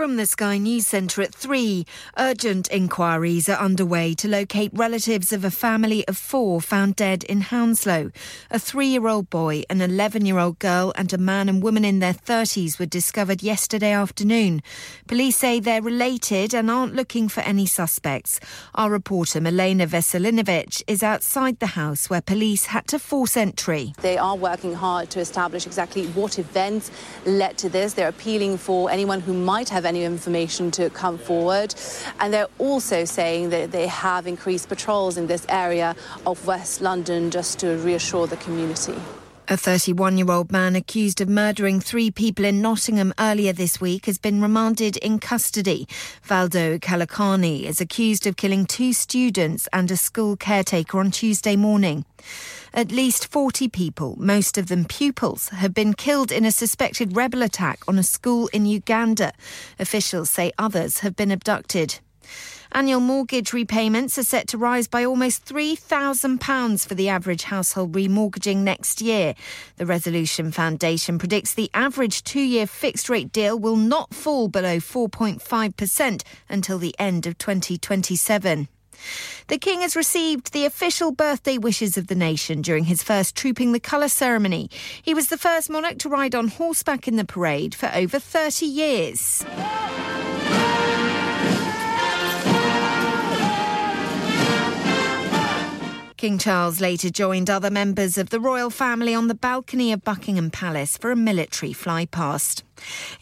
From the Sky News Centre at 3, urgent inquiries are underway to locate relatives of a family of four found dead in Hounslow. A three year old boy, an 11 year old girl, and a man and woman in their 30s were discovered yesterday afternoon. Police say they're related and aren't looking for any suspects. Our reporter, Milena Veselinovic, is outside the house where police had to force entry. They are working hard to establish exactly what events led to this. They're appealing for anyone who might have any information to come forward. And they're also saying that they have increased patrols in this area of West London just to reassure the community. A 31 year old man accused of murdering three people in Nottingham earlier this week has been remanded in custody. Valdo Kalakani is accused of killing two students and a school caretaker on Tuesday morning. At least 40 people, most of them pupils, have been killed in a suspected rebel attack on a school in Uganda. Officials say others have been abducted. Annual mortgage repayments are set to rise by almost £3,000 for the average household remortgaging next year. The Resolution Foundation predicts the average two year fixed rate deal will not fall below 4.5% until the end of 2027. The King has received the official birthday wishes of the nation during his first Trooping the Colour ceremony. He was the first monarch to ride on horseback in the parade for over 30 years. King Charles later joined other members of the royal family on the balcony of Buckingham Palace for a military flypast.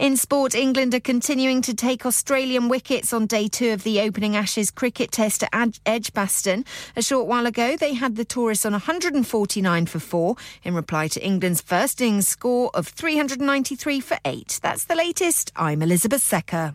In sport, England are continuing to take Australian wickets on day two of the opening Ashes cricket test at Edgbaston. A short while ago, they had the tourists on 149 for four in reply to England's first innings score of 393 for eight. That's the latest. I'm Elizabeth Secker.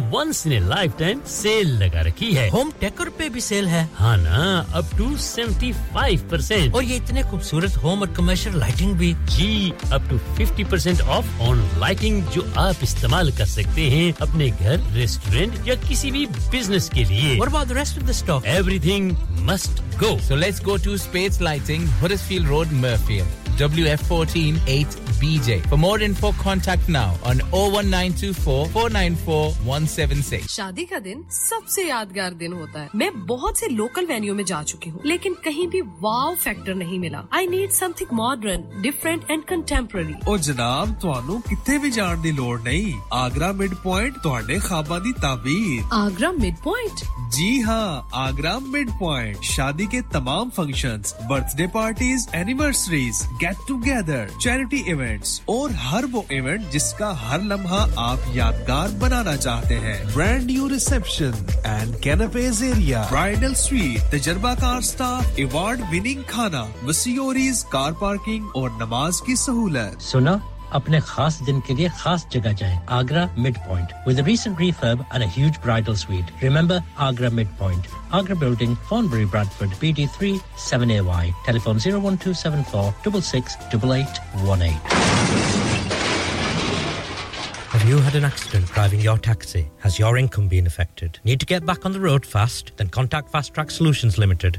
once in a life time sale लगा रखी है home taker पे भी cell है हाँ ना up to seventy five percent और ये इतने खूबसूरत होम और कमर्शियल लाइटिंग भी जी up to fifty percent off on lighting जो आप इस्तेमाल कर सकते हैं अपने घर रेस्टोरेंट या किसी भी बिज़नेस के लिए What about the rest of the stock? Everything must go. So let's go to Spades Lighting, Huddersfield Road, Murfield. WF14 8BJ. For more info, contact now on 01924 494 176. शादी का दिन सबसे यादगार दिन होता है। मैं बहुत से लोकल वेन्यू में जा चुकी हूँ लेकिन कहीं भी वाव फैक्टर नहीं मिला। I need something modern different and contemporary और जनाब थानू कितने भी जान की लोड़ नहीं। आगरा मिड पॉइंट थोड़े खाबा की ताबीर। आगरा मिड पॉइंट जी हाँ आगरा मिड पॉइंट शादी के तमाम functions birthday parties anniversaries get together charity events और हर वो इवेंट जिसका हर लम्हा आप यादगार बनाना चाहते हैं। Brand new reception and canopy area bridal suite तजर्बा कार स्टाफ अवार्ड विनिंग खाना मसीोरीज कार पार्किंग और नमाज़ की सहूलत। सुना अपने खास दिन के लिए खास जगह जाएं Agra mid point with a recent refurb and a huge bridal suite remember agra mid point agra building Thornbury bradford bd3 7ay telephone 01274 668818 Have you had an accident driving your taxi? Has your income been affected? Need to get back on the road fast? Then contact Fast Track Solutions Limited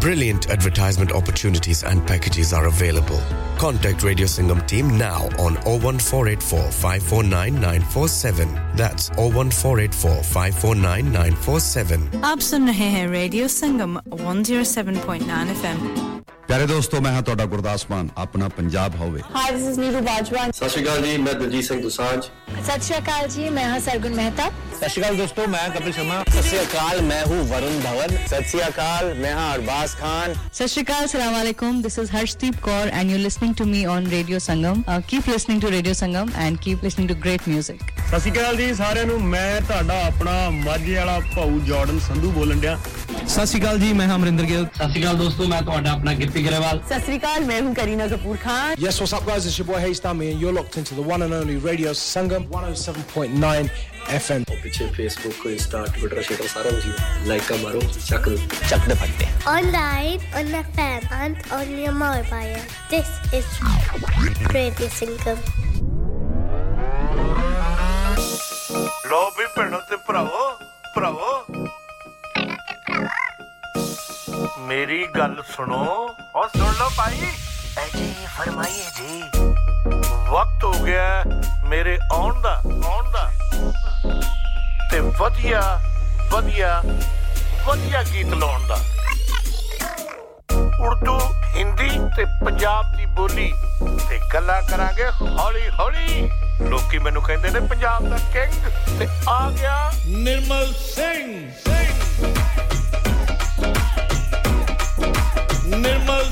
Brilliant advertisement opportunities and packages are available. Contact Radio Singham team now on 01484 549 947. That's 01484 549 947. आप सुन रहे हैं radio Sangam 107.9 FM. ਪਿਆਰੇ ਦੋਸਤੋ ਮੈਂ ਹਾਂ ਤੁਹਾਡਾ ਗੁਰਦਾਸ ਮਾਨ ਆਪਣਾ ਪੰਜਾਬ ਹੋਵੇ hi this is Neeru Bajwa ਸਤਿ ਸ਼੍ਰੀ ਅਕਾਲ ਜੀ ਮੈਂ ਦਲਜੀਤ ਸਿੰਘ ਦੁਸਾਂਝ ਸਤਿ ਸ਼੍ਰੀ ਅਕਾਲ ਜੀ ਮੈਂ ਹਾਂ ਸਰਗੁਣ ਮਹਿਤਾ ਸਤਿ ਸ਼੍ਰੀ ਅਕਾਲ ਦੋਸਤੋ ਮੈਂ ਕਪਿਲ ਸ਼ਰਮਾ ਸਤਿ ਸ਼੍ਰੀ ਅਕਾਲ ਮੈਂ ਹੂੰ ਵਰੁਣ ਧਵਨ ਸਤਿ ਸ਼੍ਰੀ ਅਕਾਲ ਮੈਂ ਹਾਂ ਅਰਬਾਜ਼ ਖਾਨ ਸਤਿ ਸ਼੍ਰੀ ਅਕਾਲ ਸਲਾਮ ਅਲੈਕੁਮ this is Harshdeep Kaur and you listening to me on radio Sangam keep listening to radio Sangam and keep listening to great 뮤직 Sat Sri ਅਕਾਲ ਜੀ ਸਾਰਿਆਂ ਨੂੰ ਮੈਂ ਤੁਹਾਡਾ ਆਪਣਾ ਮਾਝੇ ਵਾਲਾ ਭਾਊ ਜਾਰਡਨ ਸੰਧੂ ਬੋਲਣ ਡਿਆ ਸਤਿ ਸ਼੍ਰੀ ਅਕਾਲ ਜੀ ਮੈਂ ਹਾਂ ਅਮਰਿੰਦਰ ਗਿੱਲ ਸਤਿ ਸ਼੍ਰੀ ਅਕਾਲ ਦੋਸਤੋ ਮੈਂ ਤੁਹਾਡਾ ਆਪਣਾ ਗਿੱਪੀ ਗਰੇਵਾਲ ਸਤਿ ਸ਼੍ਰੀ ਅਕਾਲ ਮੈਂ ਹੂੰ Kareena Kapoor Khan Yes what's up guys it's your boy Hayes Dummy and you're locked into the one and only Radio Sangam 107.9 F M पीछे फेसबुक इंस्टा ट्विटर शेटर सारा कुछ लाइक का मारो चक चक दे फटते online on F M and on your mobile this is radio Sangam लो भी भैनों से भरावो भरावो मेरी गल सुनो और सुन लो भाई। जी फरमाइए जी। ਵਕਤ ਹੋ ਗਿਆ ਮੇਰੇ ਆਉਣ ਦਾ ਆਉਣ ਦਾ। ਤੇ ਵਧੀਆ ਵਧੀਆ ਵਧੀਆ ਗੀਤ ਲਾਉਣ ਦਾ। ਉਰਦੂ, ਹਿੰਦੀ ਤੇ ਪੰਜਾਬ ਦੀ ਬੋਲੀ ਤੇ ਗੱਲਾਂ ਕਰਾਂਗੇ ਹੌਲੀ ਹੌਲੀ ਲੋਕੀ ਮੈਨੂੰ ਕਹਿੰਦੇ ਨੇ ਪੰਜਾਬ ਦਾ ਕਿੰਗ ਤੇ ਆ ਗਿਆ ਨਿਰਮਲ ਸਿੰਘ ਸਿੰਘ। ਨਿਰਮਲ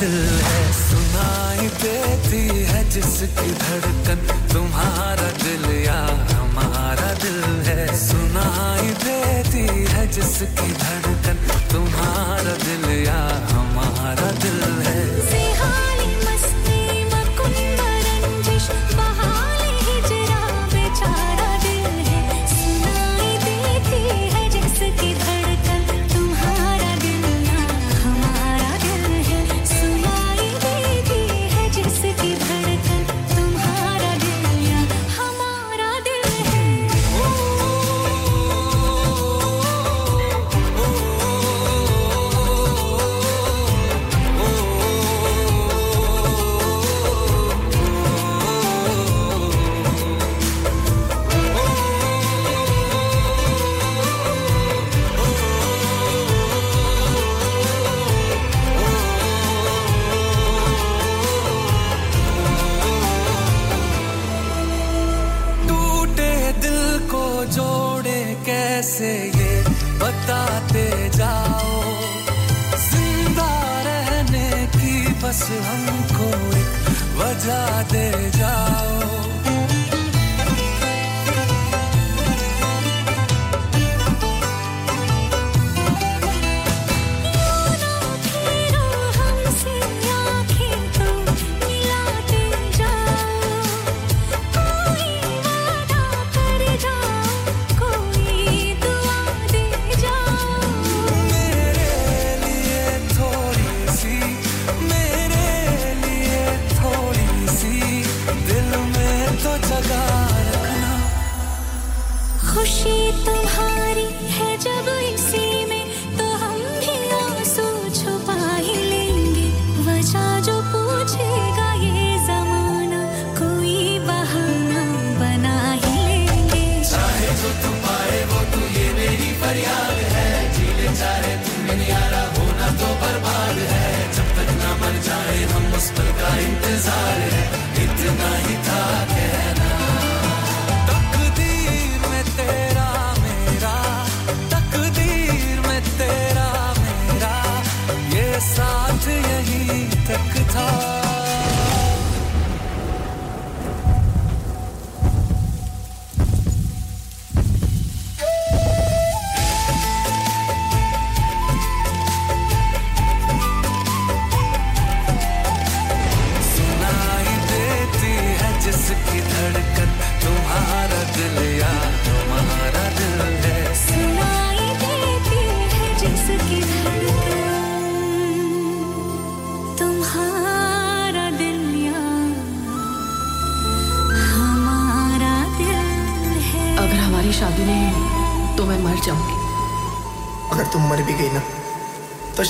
the.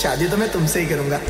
शादी तो मैं तुमसे ही करूँगा।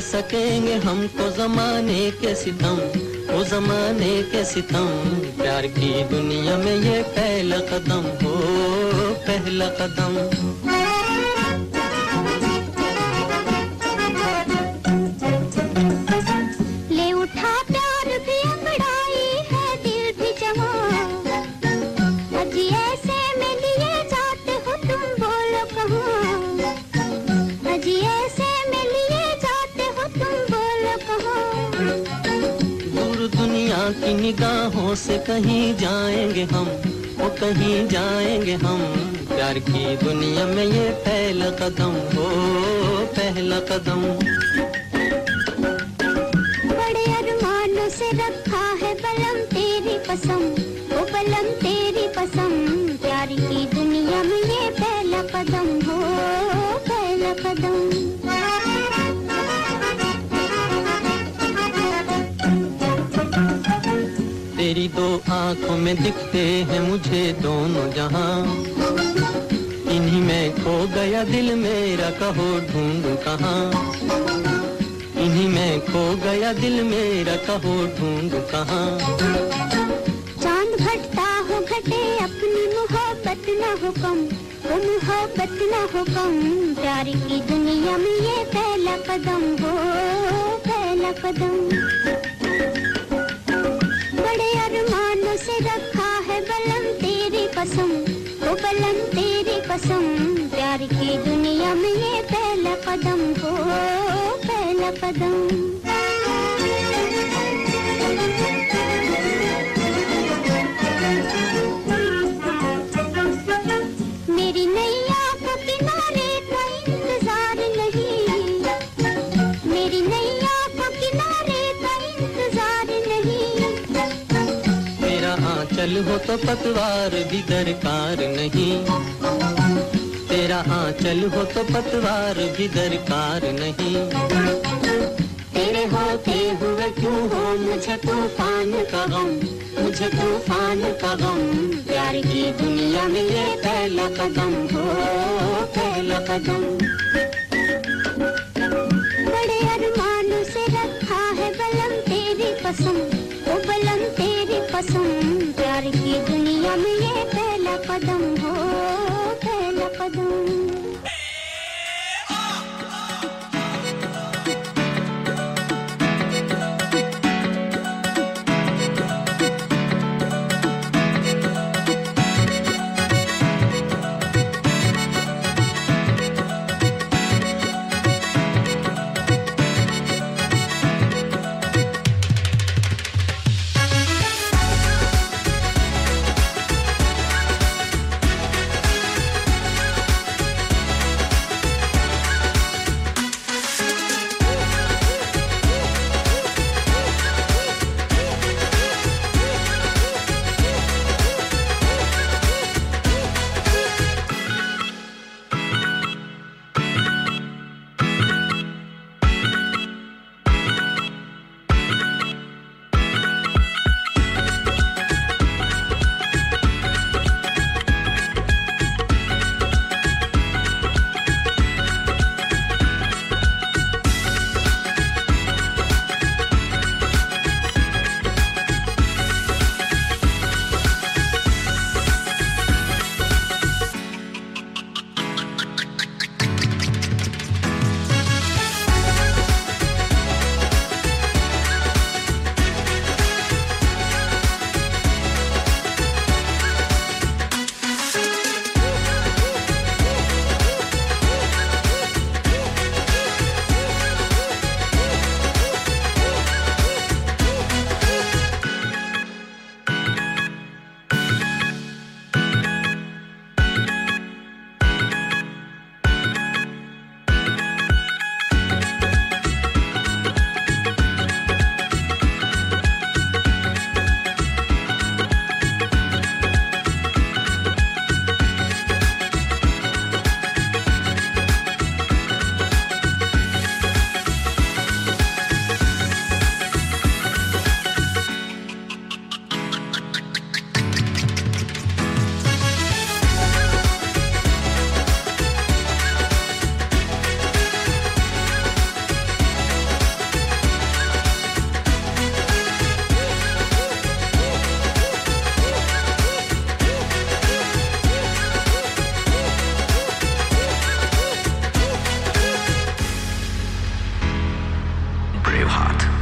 सकेंगे हमको जमाने के सितम, वो जमाने के सितम। प्यार की दुनिया में ये पहला कदम हो पहला कदम। जाएँगे हम, वो कहीं जाएँगे हम। प्यार की दुनिया में ये पहला कदम वो पहला कदम। आँखों में दिखते हैं मुझे दोनों जहाँ। इन्हीं में खो गया दिल मेरा, कहो ढूंढूं कहाँ। इन्हीं में खो गया दिल मेरा, कहो ढूंढूं कहाँ। चाँद घटता हो घटे, अपनी मोहब्बत न हो कम। वो मोहब्बत न हो कम, प्यार की दुनिया में ये पहला कदम, हो पहला कदम। कसम हो बलम तेरी कसम। प्यार की दुनिया में ये पहला कदम हो, पहला कदम। आंचल हो तो पतवार भी दरकार नहीं। तेरा आंचल हो तो पतवार भी दरकार नहीं। तेरे होते हुए क्यों हो मुझे तूफ़ान का गम? मुझे तूफ़ान का गम। प्यार की दुनिया में ये पहला कदम हो, पहला कदम। बड़े अरमानों से रखा है बलम तेरी कसम। की दुनिया में ये पहला कदम हो पहला कदम। hot.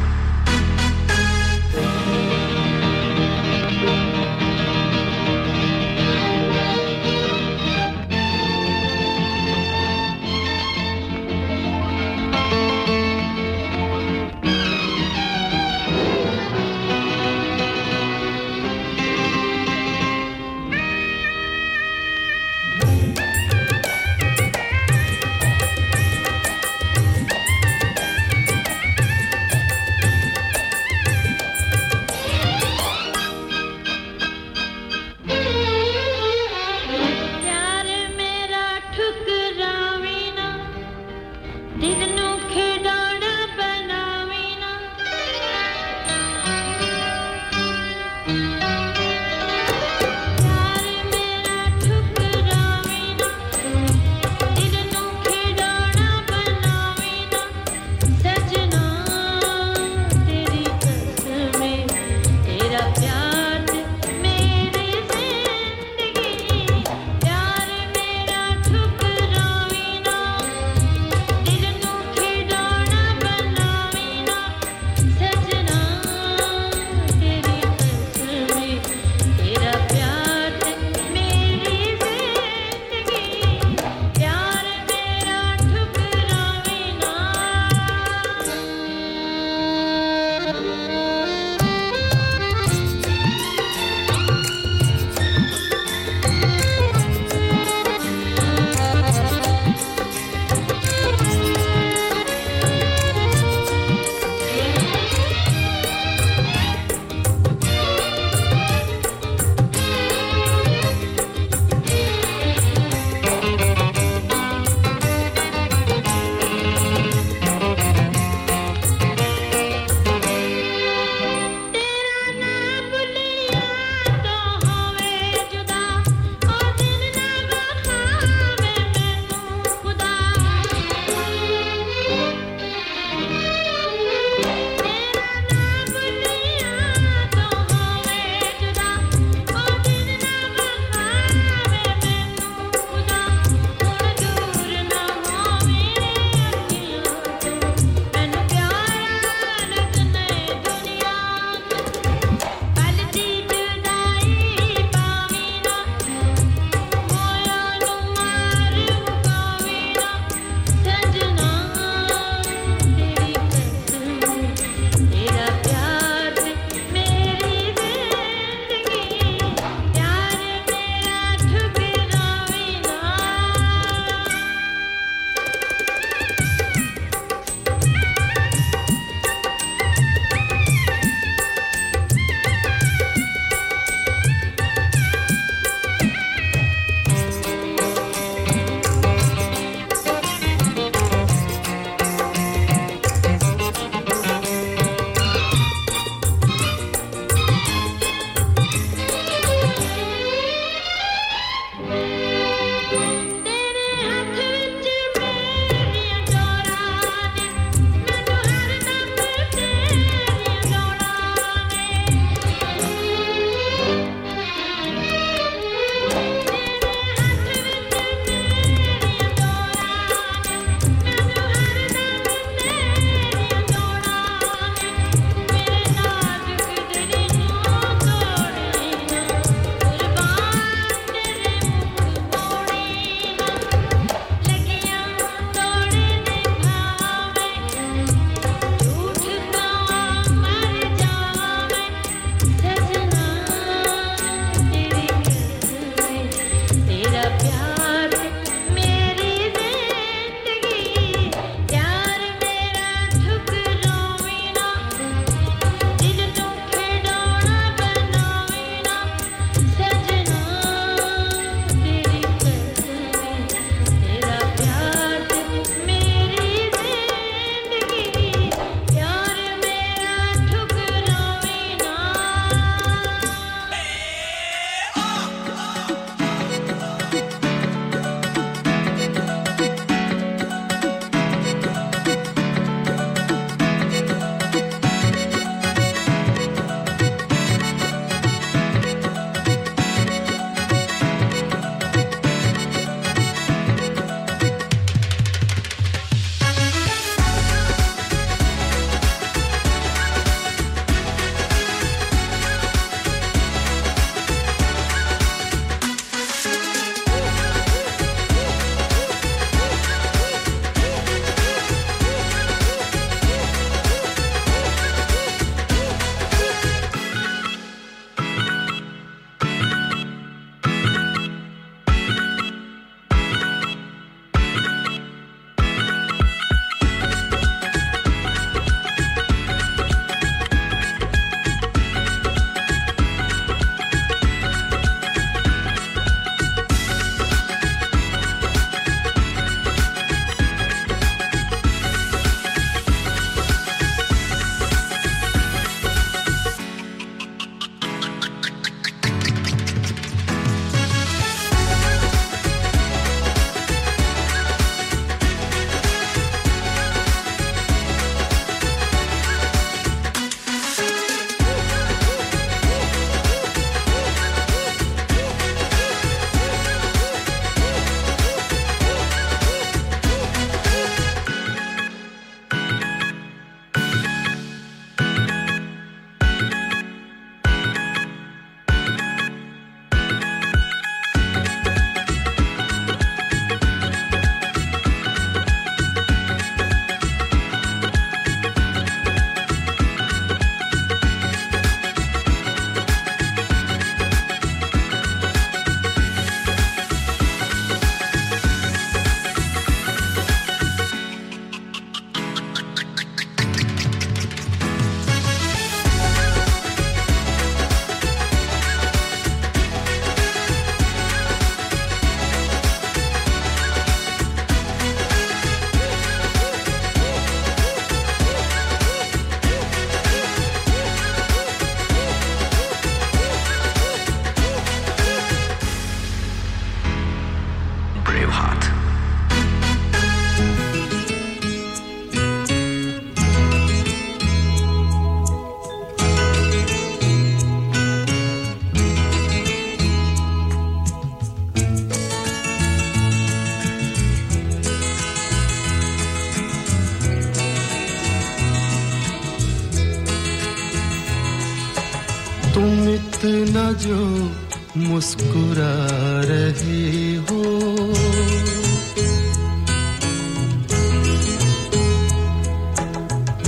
इतना जो मुस्कुरा रहे हो।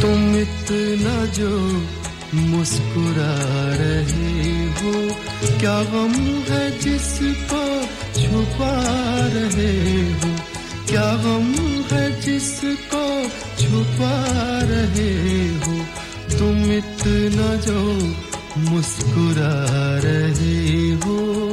तुम इतना जो मुस्कुरा रहे हो। क्या गम है जिसको छुपा रहे हो? क्या गम है जिसको छुपा रहे हो? तुम इतना जो मुस्कुरा रहे हो।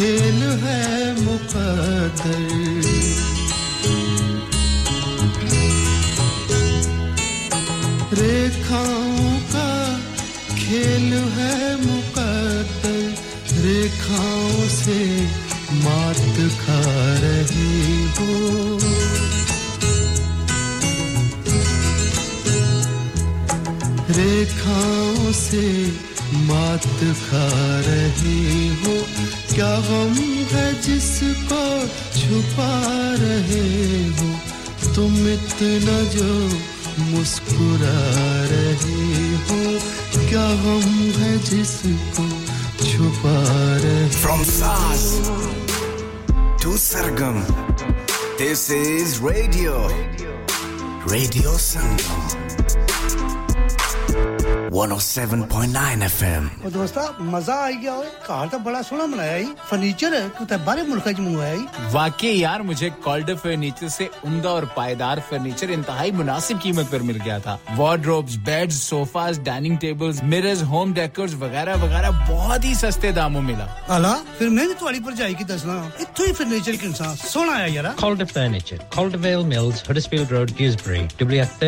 खेल है मुकद्दर रेखाओं का खेल है मुकद्दर रेखाओं से मात खा रही हो। रेखाओं से मात खा रही क्या गम है जिसको छुपा रहे हो? तुम इतना जो मुस्कुरा रहे हो क्या गम है जिसको छुपा रहे From SARS to Sargam, this is radio radio Sangam. 107.9 FM ओ दोस्ता मज़ा आ गया ओए कार तो बड़ा सोना बनाया ही। फर्नीचर तो बारे मुल्क च मंगवाया ही वाकई यार मुझे कॉल्डर फर्नीचर से उमदा और पायदार फर्नीचर इंतहाई मुनासिब कीमत पर मिल गया था। Wardrobes beds sofas dining tables mirrors home decors वगैरह वगैरह बहुत ही सस्ते दामों मिला। अला फिर मैं भी तुम्हारी पर जाएगी दसना। इतो ही फर्नीचर के इंसान। सोना आया यार Calder furniture Calderwell mills Huddersfield road गिसब्री W F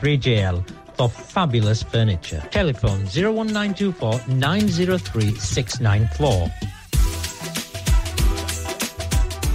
3JL for fabulous furniture. Telephone 01924 903 694.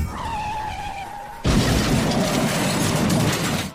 Eleven.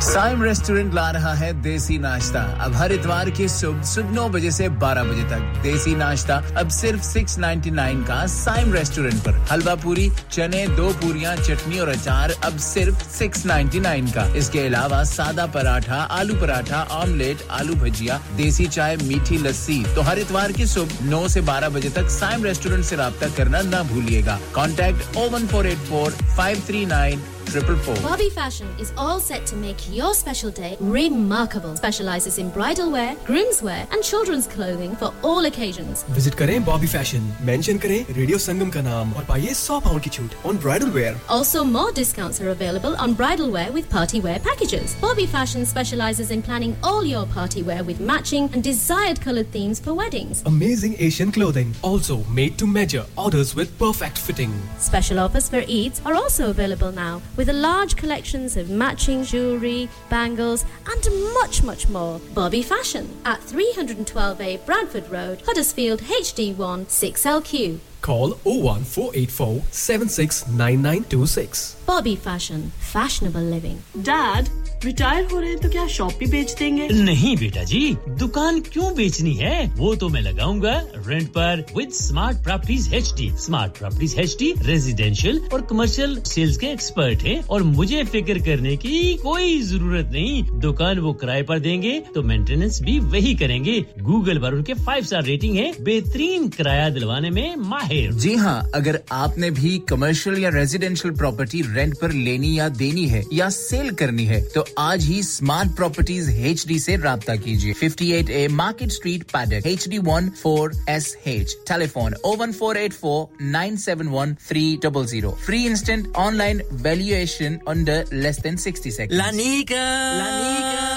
Saim restaurant ला रहा है देसी नाश्ता। अब हर इतवार की सुबह सुबह नौ बजे से 12 बजे तक देसी नाश्ता। अब सिर्फ़ 6.99 का साइम रेस्टोरेंट पर। हलवा पूरी, चने, दो पूरियाँ, चटनी और अचार अब सिर्फ़ 6.99 का। इसके अलावा सादा पराठा, आलू पराठा, ऑमलेट, आलू भजिया, देसी चाय, मीठी लस्सी। तो हर इतवार की सुबह नौ ऐसी बारह बजे तक साइम रेस्टोरेंट ऐसी रब्ता करना न भूलिएगा। Contact 01484 539 triple four. Bobby Fashion is all set to make your special day remarkable. Specializes in bridal wear, groom's wear, and children's clothing for all occasions. Visit करें बॉबी फैशन मेंशन करें रेडियो संगम का नाम और पाइए 100 पाउंड की छूट on bridal wear Also, more discounts are available on bridal wear with party wear packages. Bobby Fashion specializes in planning all your party wear with matching and desired colored themes for weddings. Amazing Asian clothing, also made to measure, orders with perfect fitting. Special offers for Eids are also available now with a large collections of matching jewellery, bangles and much much more. Bobby Fashion at 312A Bradford Road, Huddersfield HD1 6LQ. Call 01484 769926. Bobby Fashion, fashionable living. Dad retire हो रहे हैं तो क्या shop भी बेच देंगे? नहीं बेटा जी दुकान क्यों बेचनी है? वो तो मैं लगाऊँगा रेंट पर with smart properties HD smart properties HD residential और कमर्शियल सेल्स के एक्सपर्ट हैं और मुझे फ़िक्र करने की कोई ज़रूरत नहीं। दुकान वो किराए पर देंगे तो मेंटेनेंस भी वही करेंगे। गूगल पर उनके फाइव स्टार रेटिंग है। बेहतरीन किराया दिलवाने में माहिर जी हाँ अगर आपने भी कमर्शियल या रेजिडेंशियल प्रॉपर्टी रेंट पर लेनी या देनी है या सेल करनी है तो आज ही स्मार्ट प्रॉपर्टीज़ एच डी ऐसी रब्ता कीजिए। 58 A market street Paddock H D one four S H telephone O one four eight four nine seven one three double zero free instant online valuation under less than sixty second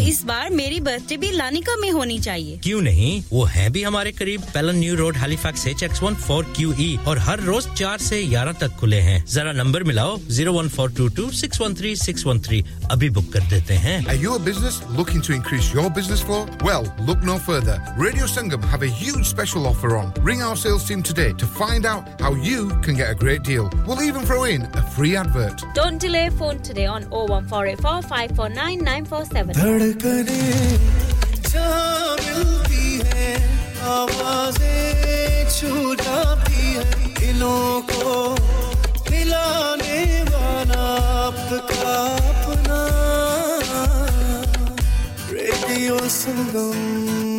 तो इस बार मेरी birthday भी Lanika में होनी चाहिए। क्यों नहीं? वो है भी हमारे करीब। Pellon new road Halifax H X one four Q E और हर रोज चार से ग्यारह तक खुले हैं। जरा नंबर मिलाओ zero one four two two six one three six one three अभी बुक कर देते हैं। Your business looking to increase your business for well look no further radio Sangam have huge special offer on ring our sales team today to find out how you can get a great deal we even throw in a free advert don't delay phone today on 01484549947 धड़कने जहाँ मिलती है, आवाज़ें छू जाती है। दिलों को मिलाने वाला आपका अपना। रेडियो संगम।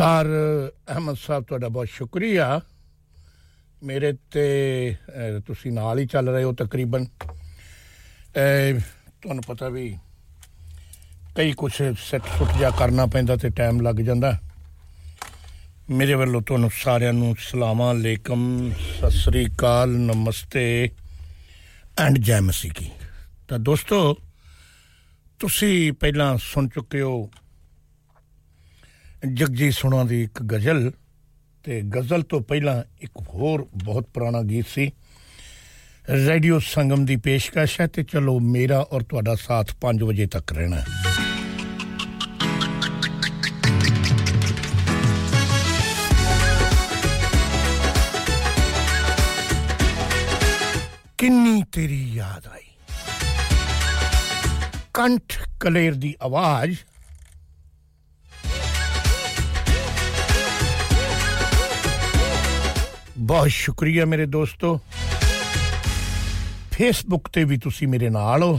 ਰੁਖਸਾਰ ਅਹਿਮਦ ਸਾਹਿਬ ਤੁਹਾਡਾ ਬਹੁਤ ਸ਼ੁਕਰੀਆ। ਮੇਰੇ ਤੇ ਅਹ, ਤੁਸੀਂ ਨਾਲ ਹੀ ਚੱਲ ਰਹੇ ਹੋ ਤਕਰੀਬਨ। ਅਹ, ਤੁਹਾਨੂੰ ਪਤਾ ਵੀ ਕਈ ਕੁਛ ਸੈੱਟ ਸੁੱਟ ਜਾ ਕਰਨਾ ਪੈਂਦਾ ਤੇ ਟਾਈਮ ਲੱਗ ਜਾਂਦਾ। ਮੇਰੇ ਵੱਲੋਂ ਤੁਹਾਨੂੰ ਸਾਰਿਆਂ ਨੂੰ ਸਲਾਮਾਂ ਅਲੈਕਮ ਸਤਿ ਸ੍ਰੀ ਅਕਾਲ ਨਮਸਤੇ ਐਂਡ ਜੈ ਮਸੀਹ ਕੀ। ਤਾਂ ਦੋਸਤੋ ਤੁਸੀਂ ਪਹਿਲਾਂ ਸੁਣ ਚੁੱਕੇ ਹੋ ਜਗਜੀਤ ਸੁਣਾ ਦੀ ਇੱਕ ਗਜ਼ਲ ਤੇ ਗਜ਼ਲ ਤੋਂ ਪਹਿਲਾਂ ਇੱਕ ਹੋਰ ਬਹੁਤ ਪੁਰਾਣਾ ਗੀਤ ਸੀ ਰੇਡੀਓ ਸੰਗਮ ਦੀ ਪੇਸ਼ਕਸ਼ ਹੈ ਤੇ ਚਲੋ ਮੇਰਾ ਔਰ ਤੁਹਾਡਾ ਸਾਥ 5 ਵਜੇ ਤੱਕ ਰਹਿਣਾ ਹੈ ਕਿੰਨੀ ਤੇਰੀ ਯਾਦ ਆਈ ਕੰਠ ਕਲੇਰ ਦੀ ਆਵਾਜ਼ ਬਹੁਤ ਸ਼ੁਕਰੀਆ ਮੇਰੇ ਦੋਸਤੋ ਫੇਸਬੁੱਕ ਤੇ ਵੀ ਤੁਸੀਂ ਮੇਰੇ ਨਾਲ ਹੋ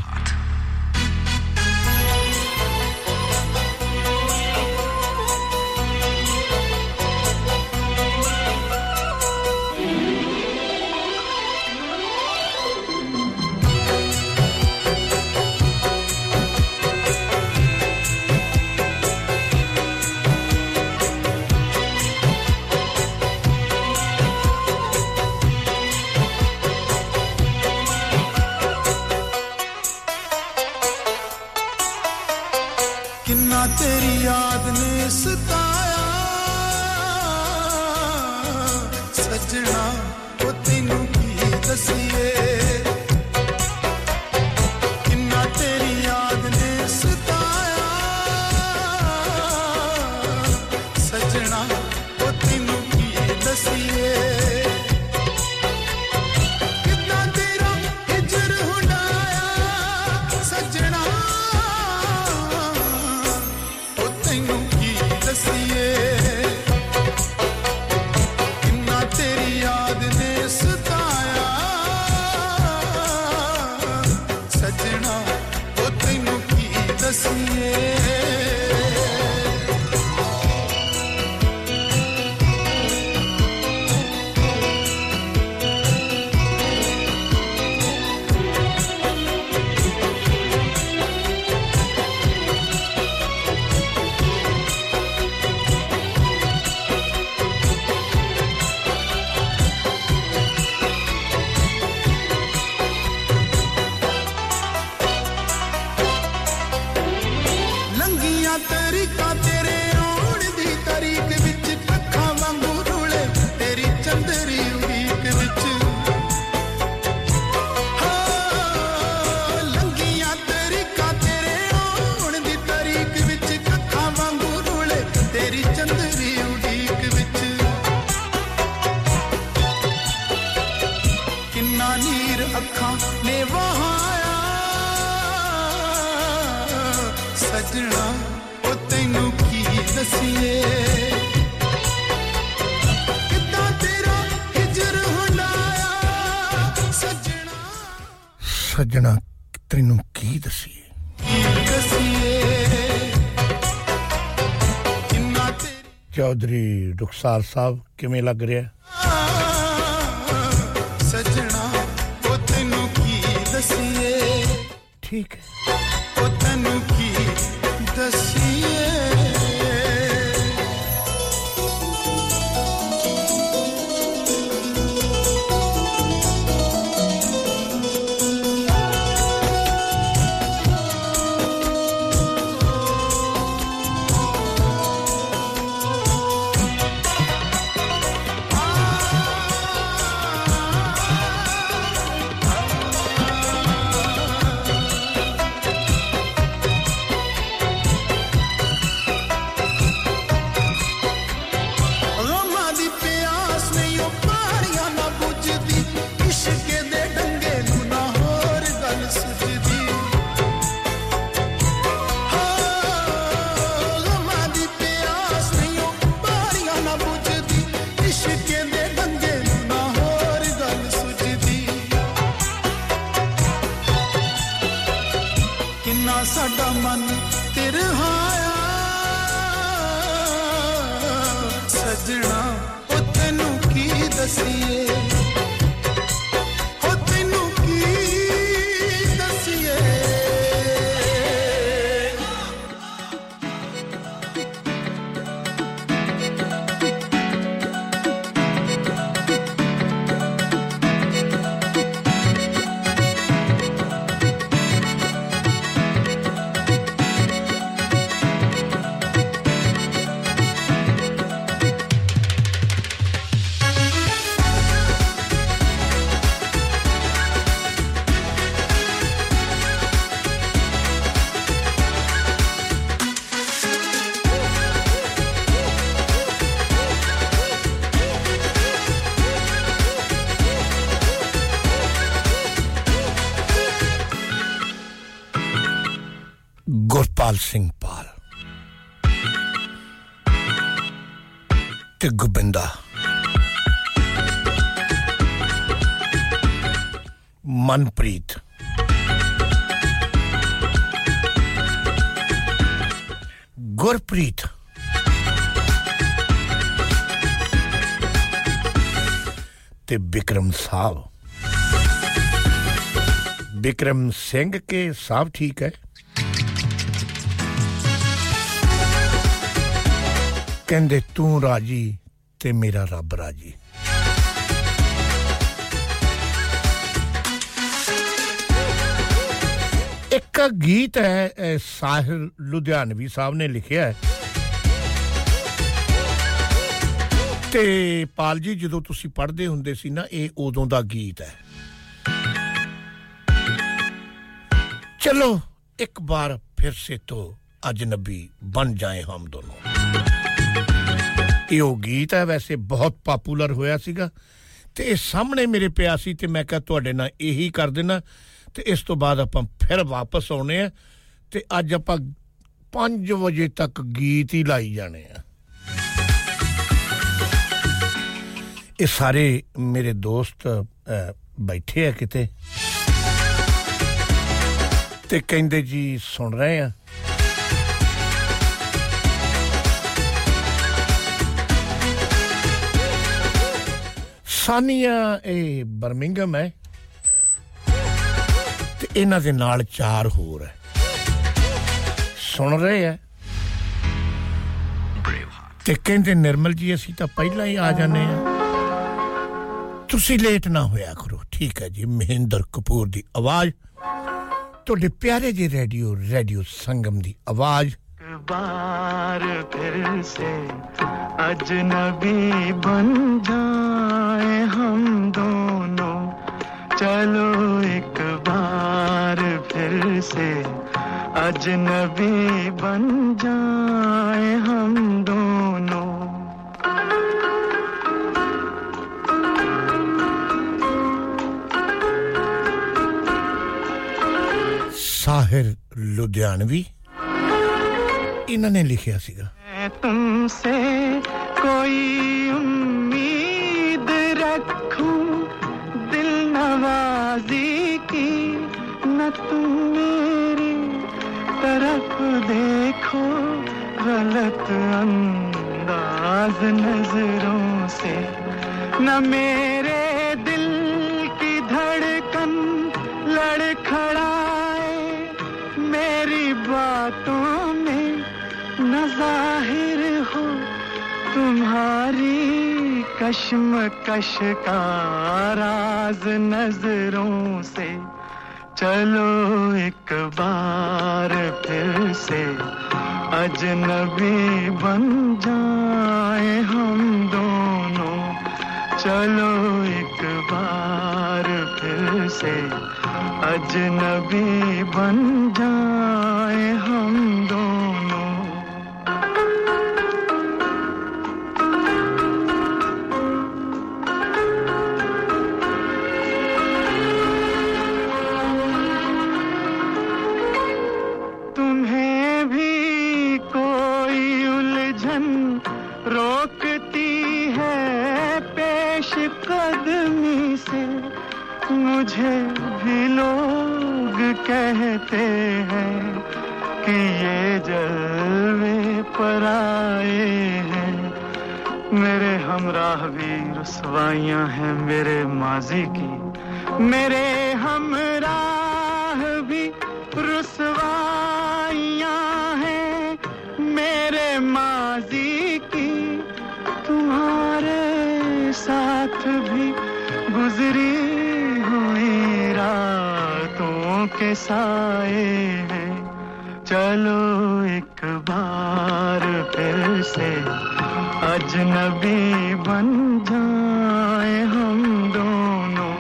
ਸਰ ਸਾਹਿਬ ਕਿਵੇਂ ਲੱਗ ਰਿਹਾ ਮਨਪ੍ਰੀਤ ਗੁਰਪ੍ਰੀਤ ਤੇ ਵਿਕਰਮ ਸਾਹਿਬ ਵਿਕਰਮ ਸਿੰਘ ਕੇ ਸਭ ਠੀਕ ਹੈ ਕਹਿੰਦੇ ਤੂੰ ਰਾਜੀ ਤੇ ਮੇਰਾ ਰੱਬ ਰਾਜੀ ਇੱਕ ਗੀਤ ਹੈ, ਇਹ ਸਾਹਿਲ ਲੁਧਿਆਣਵੀ ਸਾਹਿਬ ਨੇ ਲਿਖਿਆ ਹੈ। ਤੇ ਪਾਲ ਜੀ ਜਦੋਂ ਤੁਸੀਂ ਪੜ੍ਹਦੇ ਹੁੰਦੇ ਸੀ ਨਾ, ਇਹ ਉਦੋਂ ਦਾ ਗੀਤ ਹੈ। ਚਲੋ, ਇੱਕ ਬਾਰ ਫਿਰ ਸੇ ਤੋ ਅਜਨਬੀ ਬਨ ਜਾਏ ਹਮ ਦੋਨੋਂ। ਇਹ ਉਹ ਗੀਤ ਹੈ, ਵੈਸੇ ਬਹੁਤ ਪਪੂਲਰ ਹੋਇਆ ਸੀਗਾ। ਤੇ ਇਹ ਸਾਹਮਣੇ ਮੇਰੇ ਪਿਆ ਸੀ ਤੇ ਮੈਂ ਕਿਹਾ, ਤੁਹਾਡੇ ਨਾਲ ਇਹੀ ਕਰ ਦੇਣਾ। ਤੇ ਇਸ ਤੋਂ ਬਾਅਦ ਆਪਾਂ ਫਿਰ ਵਾਪਸ ਆਉਣੇ ਆ ਤੇ ਅੱਜ ਆਪਾਂ 5 ਵਜੇ ਤੱਕ ਗੀਤ ਹੀ ਲਾਈ ਜਾਣੇ ਆ। ਇਹ ਸਾਰੇ ਮੇਰੇ ਦੋਸਤ ਅਹ, ਬੈਠੇ ਆ ਕਿਤੇ ਤੇ ਕਹਿੰਦੇ ਜੀ ਸੁਣ ਰਹੇ ਆ। ਸਾਨੀਆ ਇਹ ਬਰਮਿੰਗਮ ਹੈ। ਤੇ ਇਹਨਾਂ ਦੇ ਨਾਲ ਚਾਰ ਹੋਰ ਹੈ ਸੁਣ ਰਹੇ ਆ ਤੇ ਕਹਿੰਦੇ ਨਿਰਮਲ ਜੀ ਅਸੀਂ ਤਾਂ ਪਹਿਲਾਂ ਹੀ ਆ ਜਾਂਦੇ ਆ ਤੁਸੀਂ ਲੇਟ ਨਾ ਹੋਇਆ ਕਰੋ ਠੀਕ ਹੈ ਜੀ ਮਹਿੰਦਰ ਕਪੂਰ ਦੀ ਆਵਾਜ਼ ਤੁਹਾਡੇ ਪਿਆਰੇ ਜੀ ਰੇਡੀਓ ਰੇਡੀਓ ਸੰਗਮ ਦੀ ਆਵਾਜ਼ बार फिर से अजनबी बन जाए हम दोनों चलो एक बार फिर से। अजनबी बन जाए हम दोनों। साहिर लुधियानवी इन्होंने लिखा सीगा। तुमसे कोई उम्मीद रखूँ। नवाजी की, न तुम मेरी तरफ़ देखो, गलत अंदाज नज़रों से। न मेरे दिल की धड़कन लड़खड़ाए मेरी बातों में न ज़ाहिर हो तुम्हारी कश्मकश का राज नज़रों से, चलो एक बार फिर से, अजनबी बन जाए हम दोनों, चलो एक बार फिर से, अजनबी बन जाए हम दोनों। मुझे भी लोग कहते हैं कि ये जलवे पर आए हैं। मेरे हमराह भी रसवाइयाँ हैं मेरे माजी की। मेरे हमराह भी रुसवाइयाँ हैं। मेरे माजी की तुम्हारे साथ भी गुजरी के साए हैं। चलो एक बार फिर से अजनबी बन जाए हम दोनों।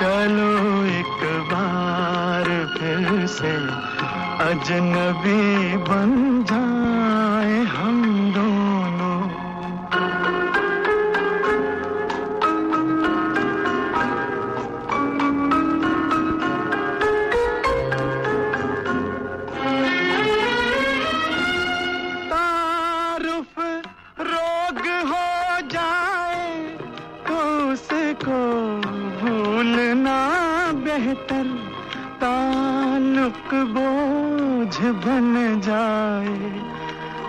चलो एक बार फिर से अजनबी बन जाए हम बोझ बन जाए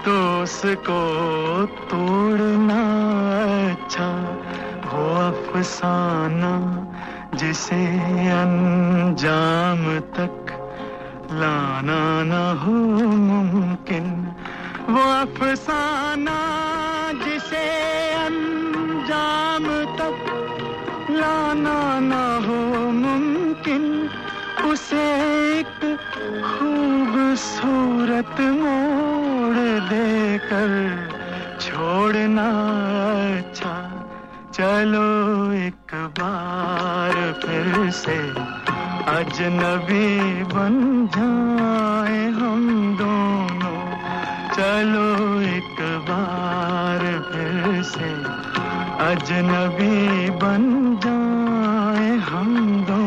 तो उसको तोड़ना अच्छा वो अफसाना, जिसे अंजाम तक लाना न हो मुमकिन। वो अफसाना, जिसे अंजाम तक लाना न हो मुमकिन। उसे एक खूबसूरत मोड़ देकर छोड़ना अच्छा। चलो एक बार फिर से अजनबी बन जाए हम दोनों। चलो एक बार फिर से अजनबी बन जाए हम दोनों।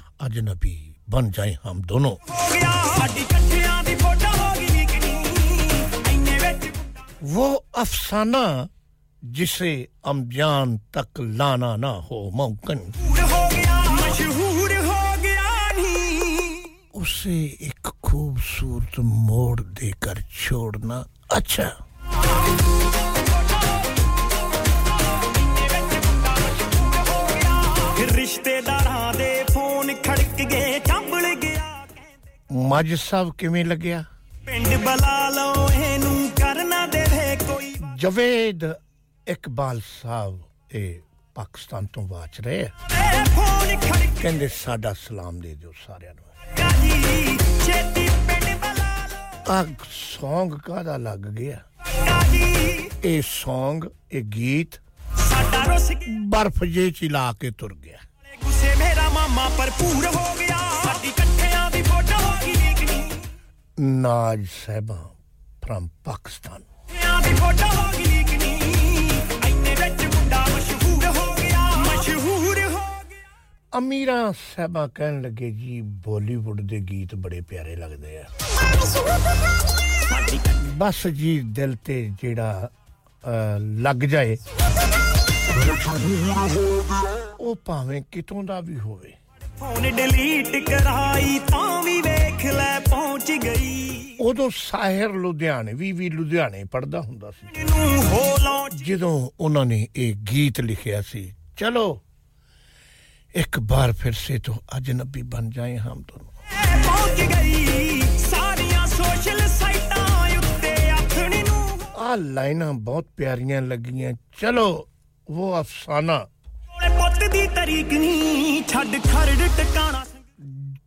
अजनबी बन जाए हम दोनों। वो अफसाना जिसे अमजान तक लाना ना हो मुमकिन उसे एक खूबसूरत मोड़ देकर छोड़ना अच्छा। रिश्ते ਮੱਝ ਸਾਹਿਬ ਕਿਵੇਂ ਲੱਗਿਆ? ਪਿੰਡ ਬੁਲਾ ਲਓ ਇਹਨੂੰ ਕਰਨਾ ਦੇਵੇ ਕੋਈ। ਜਵੇਦ ਇਕਬਾਲ ਸਾਹਿਬ ਇਹ ਪਾਕਿਸਤਾਨ ਤੋਂ ਵਾਚ ਰਹੇ ਕਹਿੰਦੇ ਸਾਡਾ ਸਲਾਮ ਦੇ ਦਿਓ ਸਾਰਿਆਂ ਨੂੰ। ਆ Song ਕਾਦਾ ਲੱਗ ਗਿਆ? ਇਹ Song ਇਹ ਗੀਤ ਬਰਫ ਜੇ ਚ ਲਾ ਕੇ ਤੁਰ ਗਿਆ। ਗੁੱਸੇ ਮੇਰਾ ਮਾਮਾ ਭਰਪੂਰ ਹੋ ਗਿਆ। ਸਾਡੀ ਨਾਜ ਸਾਹਿਬਾ ਫਰਮ ਪਾਕਿਸਤਾਨ। ਇਕੱਠਿਆਂ ਦੀ ਫੋਟੋ ਹੋ ਗਈ ਲੀਕਣੀ ਇੰਨੇ ਵਿੱਚ ਮੁੰਡਾ ਮਸ਼ਹੂਰ ਹੋ ਗਿਆ। ਮਸ਼ਹੂਰ ਹੋ ਅਮੀਰਾ ਸਾਹਿਬਾ ਕਹਿਣ ਲੱਗੇ ਜੀ ਬਾਲੀਵੁੱਡ ਦੇ ਗੀਤ ਬੜੇ ਪਿਆਰੇ ਲੱਗਦੇ ਆ। ਬਸ ਜੀ ਦਿਲ ਤੇ ਜਿਹੜਾ ਲੱਗ ਜਾਏ। ਉਹ ਭਾਵੇਂ ਕਿਤੋਂ ਦਾ ਵੀ ਹੋਵੇ। ਫੋਨ ਡਿਲੀਟ ਕਰਾਈ ਤਾਂ ਵੀ ਵੇਖ ਲੈ ਪਹੁੰਚ ਗਈ ਉਦੋਂ ਸਾਹਿਰ ਲੁਧਿਆਣੇ ਵੀ ਵੀ ਲੁਧਿਆਣੇ ਪੜਦਾ ਹੁੰਦਾ ਸੀ ਨੂੰ ਹੋ ਲਾਂਚ ਜਦੋਂ ਉਹਨਾਂ ਨੇ ਇਹ ਗੀਤ ਲਿਖਿਆ ਸੀ ਚਲੋ ਇੱਕ ਬਾਰ ਫਿਰ ਸੇ ਤੋਂ ਅਜਨਬੀ ਬਨ ਜਾਏ ਹਮ ਦੋਨੋਂ ਪਹੁੰਚ ਗਈ ਸਾਰੀਆਂ ਸੋਸ਼ਲ ਸਾਈਟਾਂ ਉੱਤੇ ਆਥਣੀ ਨੂੰ ਆ ਲਾਈਨਾਂ ਬਹੁਤ ਪਿਆਰੀਆਂ ਲੱਗੀਆਂ ਚਲੋ ਉਹ ਅਫਸਾਨਾ ਕੋਲੇ ਪੁੱਤ ਦੀ ਤਰੀਕ ਨਹੀਂ ਛੱਡ ਖਰੜ ਟਿਕਾਣਾ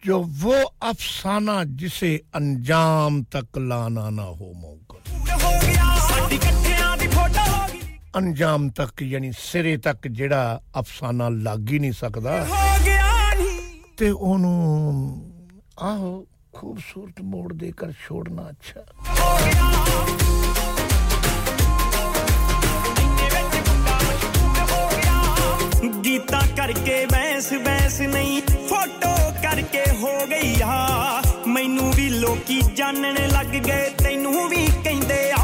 जो वो अफसाना जिसे अंजाम तक लाना ना हो मौका ਹੋ ਗਿਆ ਸਾਡੀ ਇਕੱਠਿਆਂ ਦੀ ਫੋਟੋ ਹੋ ਗਈ ਅੰਜਾਮ ਤੱਕ ਯਾਨੀ ਸਿਰੇ ਤੱਕ ਜਿਹੜਾ ਅਫਸਾਨਾ ਲੱਗ ਹੀ ਨਹੀਂ ਸਕਦਾ ਹੋ ਗਿਆ ਨਹੀਂ ਤੇ ਉਹਨੂੰ ਆਹੋ ਖੂਬਸੂਰਤ ਮੋੜ ਦੇ ਕਰ ਛੋੜਨਾ ਅੱਛਾ ਗੀਤਾ ਕਰਕੇ ਬੈਸ ਬੈਸ ਨਹੀਂ ਫੋਟੋ ਕਰਕੇ ਹੋ ਗਈ ਆ। ਮੈਨੂੰ ਵੀ ਲੋਕੀ ਜਾਣਨ ਲੱਗ ਗਏ, ਤੈਨੂੰ ਵੀ ਕਹਿੰਦੇ ਆਓ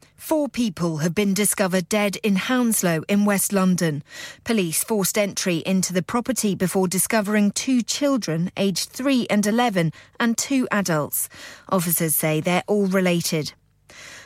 Four people have been discovered dead in Hounslow in West London. Police forced entry into the property before discovering two children, aged 3 and 11, and two adults. Officers say they're all related.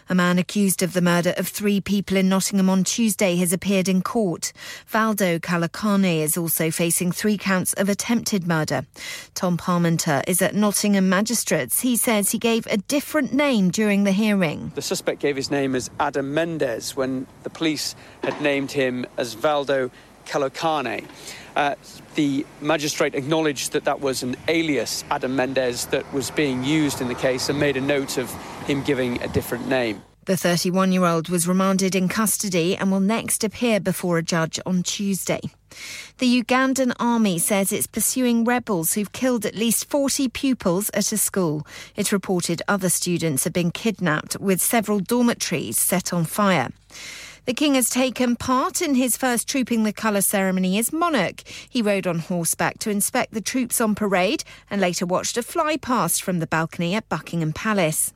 A man accused of the murder of three people in Nottingham on Tuesday has appeared in court. Valdo Calacane is also facing three counts of attempted murder. Tom Parmenter is at Nottingham Magistrates. He says he gave a different name during the hearing. The suspect gave his name as Adam Mendez when the police had named him as Valdo Calocane. Uh, the magistrate acknowledged that that was an alias, Adam Mendez, that was being used in the case and made a note of him giving a different name. The 31 year old was remanded in custody and will next appear before a judge on Tuesday. The Ugandan army says it's pursuing rebels who've killed at least 40 pupils at a school. It reported other students have been kidnapped with several dormitories set on fire. The King has taken part in his first Trooping the Colour ceremony as monarch. He rode on horseback to inspect the troops on parade and later watched a fly past from the balcony at Buckingham Palace.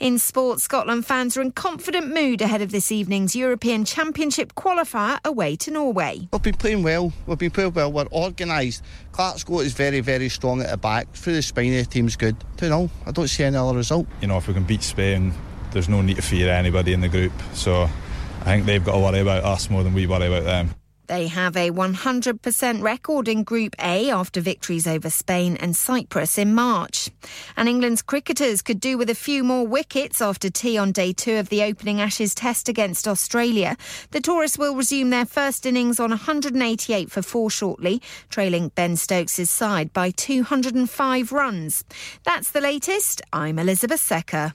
In sport, Scotland fans are in confident mood ahead of this evening's European Championship qualifier away to Norway. We've been playing well. We've been playing well. We're organised. Clark's is very, very strong at the back. Through the spine of the team's good. 2 0. I don't see any other result. You know, if we can beat Spain, there's no need to fear anybody in the group. So I think they've got to worry about us more than we worry about them. They have a 100% record in Group A after victories over Spain and Cyprus in March. And England's cricketers could do with a few more wickets after tea on day two of the opening Ashes test against Australia. The tourists will resume their first innings on 188 for four shortly, trailing Ben Stokes' side by 205 runs. That's the latest. I'm Elizabeth Secker.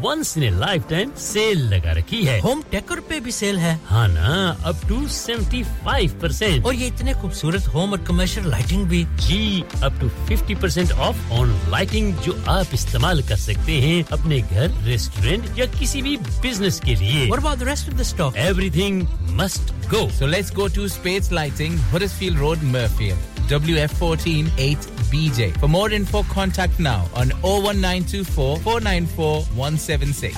once in a lifetime sale लगा रखी है home taker पे भी cell है हाँ ना up to seventy five percent और ये इतने खूबसूरत होम और कमर्शियल लाइटिंग भी जी up to fifty percent off on lighting जो आप इस्तेमाल कर सकते हैं अपने घर रेस्टोरेंट या किसी भी बिज़नेस के लिए What about the rest of the stock? Everything must go. So let's go to Spades Lighting, Huddersfield Road, Murfield. WF14 8BJ. For more info, contact now on 01924 494 176.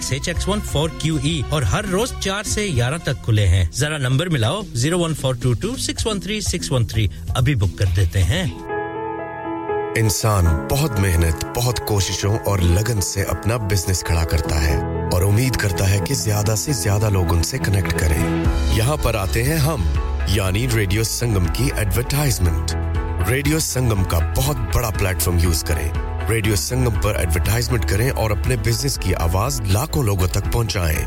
Flex H X one four Q E और हर रोज चार से ग्यारह तक खुले हैं। जरा number मिलाओ zero one four two two six one three six one three अभी बुक कर देते हैं। इंसान बहुत मेहनत, बहुत कोशिशों और लगन से अपना बिज़नेस खड़ा करता है और उम्मीद करता है कि ज़्यादा से ज़्यादा लोग उनसे कनेक्ट करें। यहाँ पर आते हैं हम, यानी रेडियो संगम की एडवर्टाइजमेंट रेडियो संगम का बहुत बड़ा प्लेटफॉर्म यूज़ करें। रेडियो संगम पर एडवर्टाइजमेंट करें और अपने बिज़नेस की आवाज़ लाखों लोगों तक पहुंचाएँ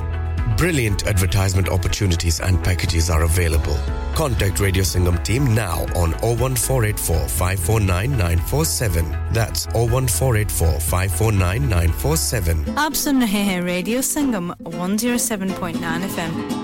Brilliant advertisement opportunities and packages are available. Contact Radio Singham team now on 01484 549 947. That's 01484 549 947. आप सुन रहे हैं रेडियो संगम 107.9 एफएम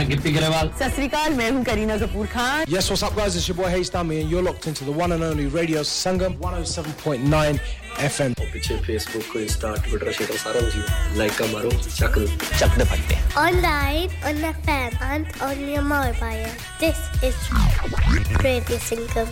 मैं गिप्पी ग्रेवाल सस्रीकाल मैं हूँ Kareena Kapoor Khan Yes, what's up guys? It's your boy Hayes Dami and you're locked into the one and only Radio Sangam 107.9 FM. और पीछे Facebook को Insta Twitter share सारा कुछ लाइक का मारो चक चक दे फटते Online on the fan and on your mobile. This is Radio Sangam.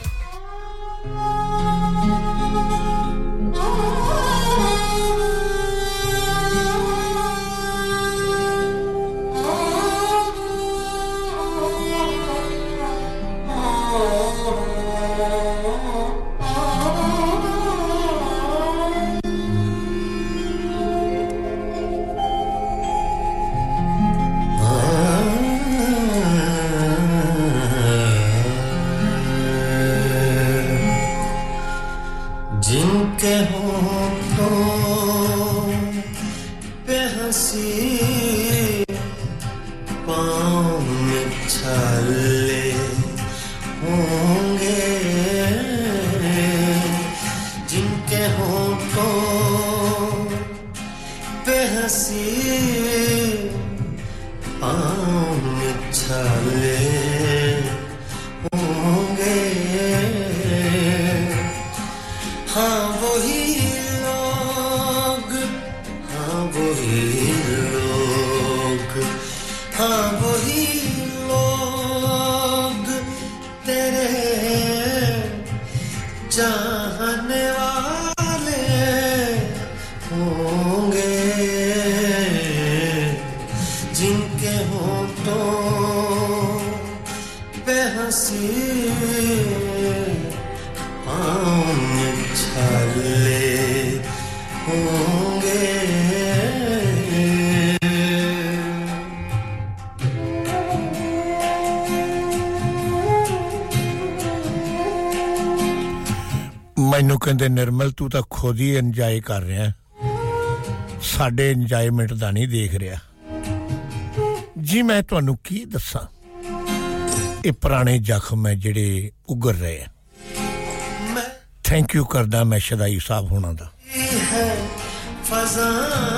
ਕਹਿੰਦੇ ਨਿਰਮਲ ਤੂੰ ਤਾਂ ਖੁਦ ਹੀ ਇੰਜੋਏ ਕਰ ਰਿਹਾ। ਸਾਡੇ ਇੰਜੋਇਮੈਂਟ ਦਾ ਨਹੀਂ ਦੇਖ ਰਿਹਾ। ਜੀ ਮੈਂ ਤੁਹਾਨੂੰ ਕੀ ਦੱਸਾਂ? ਇਹ ਪੁਰਾਣੇ ਜ਼ਖਮ ਹੈ ਜਿਹੜੇ ਉਗਰ ਰਹੇ ਆ ਥੈਂਕ ਯੂ ਕਰਦਾ ਮੈਂ ਸ਼ਦਾਈ ਸਾਹਿਬ ਹੋਣਾ ਦਾ। है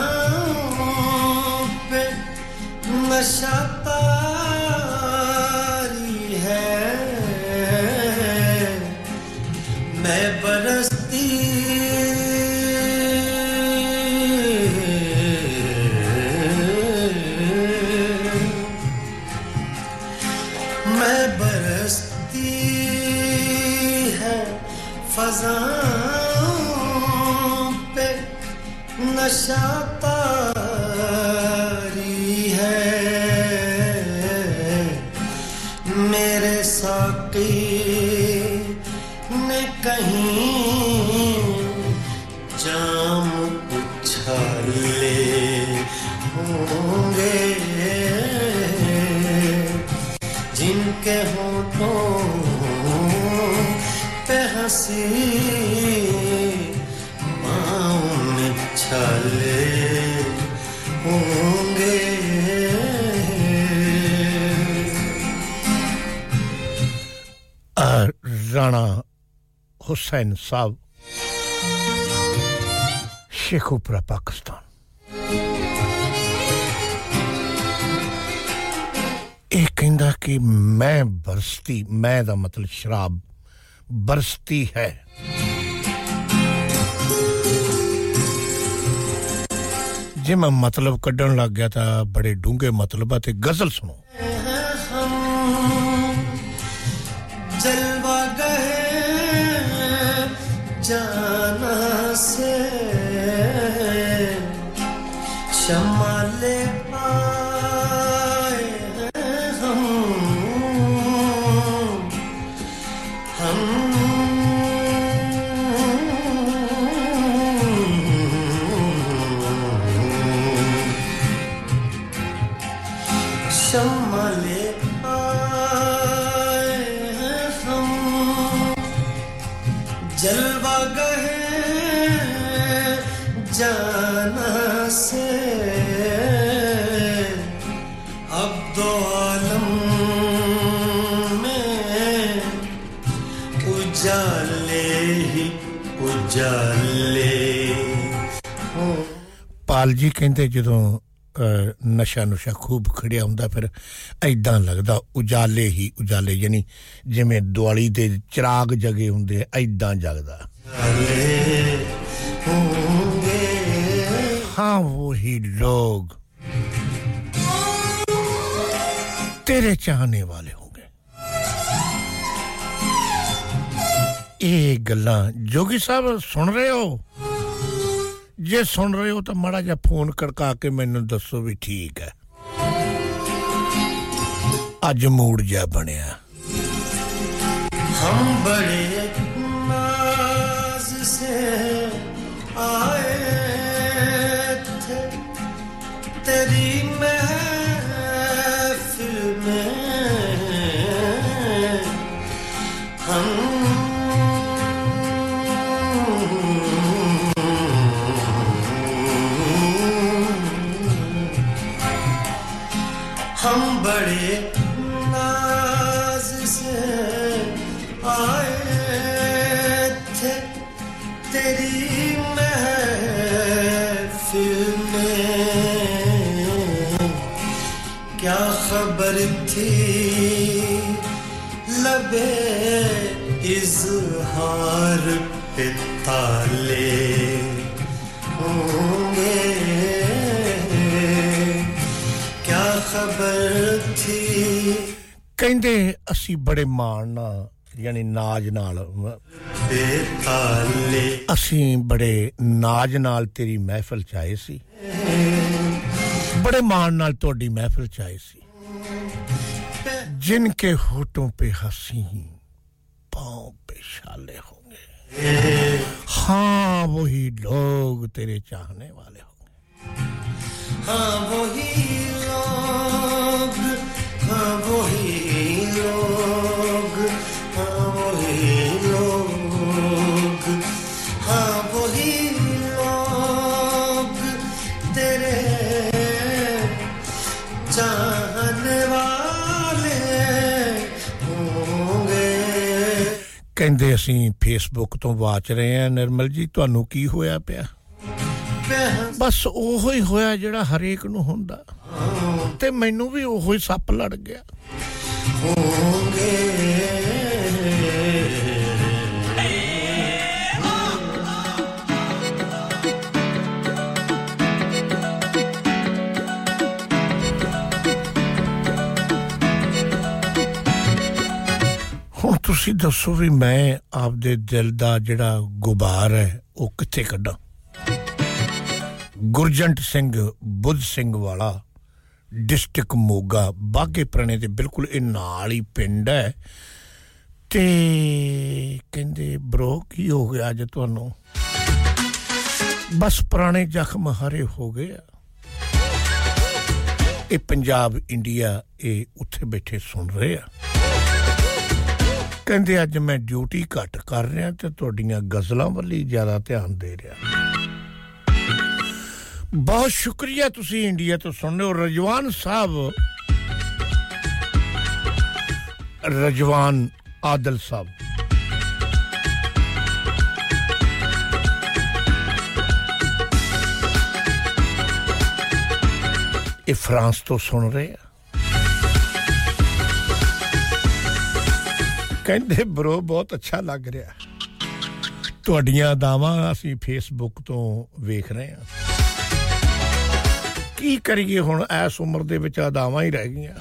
ਹੁਸੈਨ ਸਾਹਿਬ ਸ਼ੇਖੂਪੁਰਾ ਪਾਕਿਸਤਾਨ ਇਹ ਕਹਿੰਦਾ ਕਿ ਮੈਂ ਬਰਸਤੀ ਮੈਂ ਦਾ ਮਤਲਬ ਸ਼ਰਾਬ ਬਰਸਤੀ ਹੈ ਜੇ ਮੈਂ ਮਤਲਬ ਕੱਢਣ ਲੱਗ ਗਿਆ ਤਾਂ ਬੜੇ ਡੂੰਘੇ ਮਤਲਬਾਂ ਤੇ ਗਜ਼ਲ ਸੁਣੋ ਉਜਾਲੇ ਹੀ ਉਜਾਲੇ ਪਾਲ ਜੀ ਕਹਿੰਦੇ ਜਦੋਂ ਨਸ਼ਾ ਨੁਸ਼ਾ ਖੂਬ ਖੜਿਆ ਹੁੰਦਾ ਫਿਰ ਐਦਾਂ ਲੱਗਦਾ ਉਜਾਲੇ ਹੀ ਉਜਾਲੇ ਯਾਨੀ ਜਿਵੇਂ ਦਿਵਾਲੀ ਦੇ ਚਿਰਾਗ ਜਗੇ ਹੁੰਦੇ ਐਦਾਂ ਜਗਦਾ ਹਾਂ ਉਹ ਹੀ ਲੋਗ ਤੇਰੇ ਚਾਹਨੇ ਵਾਲੇ ਇਹ ਗੱਲਾਂ ਜੋਗੀ ਸਾਹਿਬ ਸੁਣ ਰਹੇ ਹੋ ਜੇ ਸੁਣ ਰਹੇ ਹੋ ਤਾਂ ਮਾੜਾ ਜਿਹਾ ਫੋਨ ਕੜਕਾ ਕੇ ਮੈਨੂੰ ਦੱਸੋ ਵੀ ਠੀਕ ਹੈ ਅੱਜ ਮੂਡ ਜਿਹਾ ਬਣਿਆ ਹਮ ਬੜੇ ਨਾਜ਼ ਸੇ ਆਏ ਥੇ ਤੇਰੀ हार पे ताले होंगे। क्या खबर थी? कहते असी बड़े मान यानी नाज नाल। असी बड़े नाज नाल तेरी महफिल च आए सी। बड़े माण नाल तोड़ी महफिल च आए सी। जिनके होठों पे हसी ही। पाँव पेशाले होंगे हाँ वही लोग तेरे चाहने वाले होंगे हाँ वही लोग हाँ वही ਕਹਿੰਦੇ ਅਸੀਂ ਫੇਸਬੁੱਕ ਤੋਂ ਵਾਚ ਰਹੇ ਹਾਂ ਨਿਰਮਲ ਜੀ, ਤੁਹਾਨੂੰ ਕੀ ਹੋਇਆ ਪਿਆ? ਬਸ ਉਹੋ ਹੀ ਹੋਇਆ ਜਿਹੜਾ ਹਰੇਕ ਨੂੰ ਹੁੰਦਾ। ਤੇ ਮੈਨੂੰ ਵੀ ਉਹੋ ਹੀ ਸੱਪ ਲੜ ਗਿਆ। ਹੁਣ ਤੁਸੀਂ ਦੱਸੋ ਵੀ ਮੈਂ ਆਪਦੇ ਦਿਲ ਦਾ ਜਿਹੜਾ ਗੁਬਾਰ ਹੈ, ਉਹ ਕਿੱਥੇ ਕੱਢਾਂ? ਗੁਰਜੰਟ ਸਿੰਘ, ਬੁੱਧ ਸਿੰਘ ਵਾਲਾ, ਡਿਸਟ੍ਰਿਕਟ ਮੋਗਾ ਬਾਗੇ ਪੁਰਾਣੇ ਦੇ ਬਿਲਕੁਲ ਇਹ ਨਾਲ ਹੀ ਪਿੰਡ ਹੈ। ਤੇ ਕਹਿੰਦੇ ਬ్రో ਕੀ ਹੋ ਗਿਆ ਅੱਜ ਤੁਹਾਨੂੰ? ਬਸ ਪੁਰਾਣੇ ਜ਼ਖਮ ਹਰੇ ਹੋ ਗਏ ਆ। ਇਹ ਪੰਜਾਬ, ਇੰਡੀਆ, ਇਹ ਉੱਥੇ ਬੈਠੇ ਸੁਣ ਰਹੇ ਆ। ਕਹਿੰਦੇ ਅੱਜ ਮੈਂ ਡਿਊਟੀ ਘੱਟ ਕਰ ਰਿਹਾ ਤੇ ਤੁਹਾਡੀਆਂ ਗਜ਼ਲਾਂ ਵੱਲ ਹੀ ਜ਼ਿਆਦਾ ਧਿਆਨ ਦੇ ਰਿਹਾ। ਬਹੁਤ ਸ਼ੁਕਰੀਆ ਤੁਸੀਂ ਇੰਡੀਆ ਤੋਂ ਸੁਣ ਰਹੇ ਹੋ। ਰਜਵਾਨ ਸਾਹਿਬ, ਰਜਵਾਨ ਆਦਲ ਸਾਹਿਬ। ਇਹ ਫਰਾਂਸ ਤੋਂ ਸੁਣ ਰਹੇ ਆ। ਕਹਿੰਦੇ ਬ్రో ਬਹੁਤ ਅੱਛਾ ਲੱਗ ਰਿਹਾ ਤੁਹਾਡੀਆਂ ਦਾਵਾਂ ਅਸੀਂ ਫੇਸਬੁੱਕ ਤੋਂ ਵੇਖ ਰਹੇ ਹਾਂ ਕੀ ਕਰੀਏ ਹੁਣ ਇਸ ਉਮਰ ਦੇ ਵਿੱਚ ਅਦਾਵਾਂ ਹੀ ਰਹਿ ਗਈਆਂ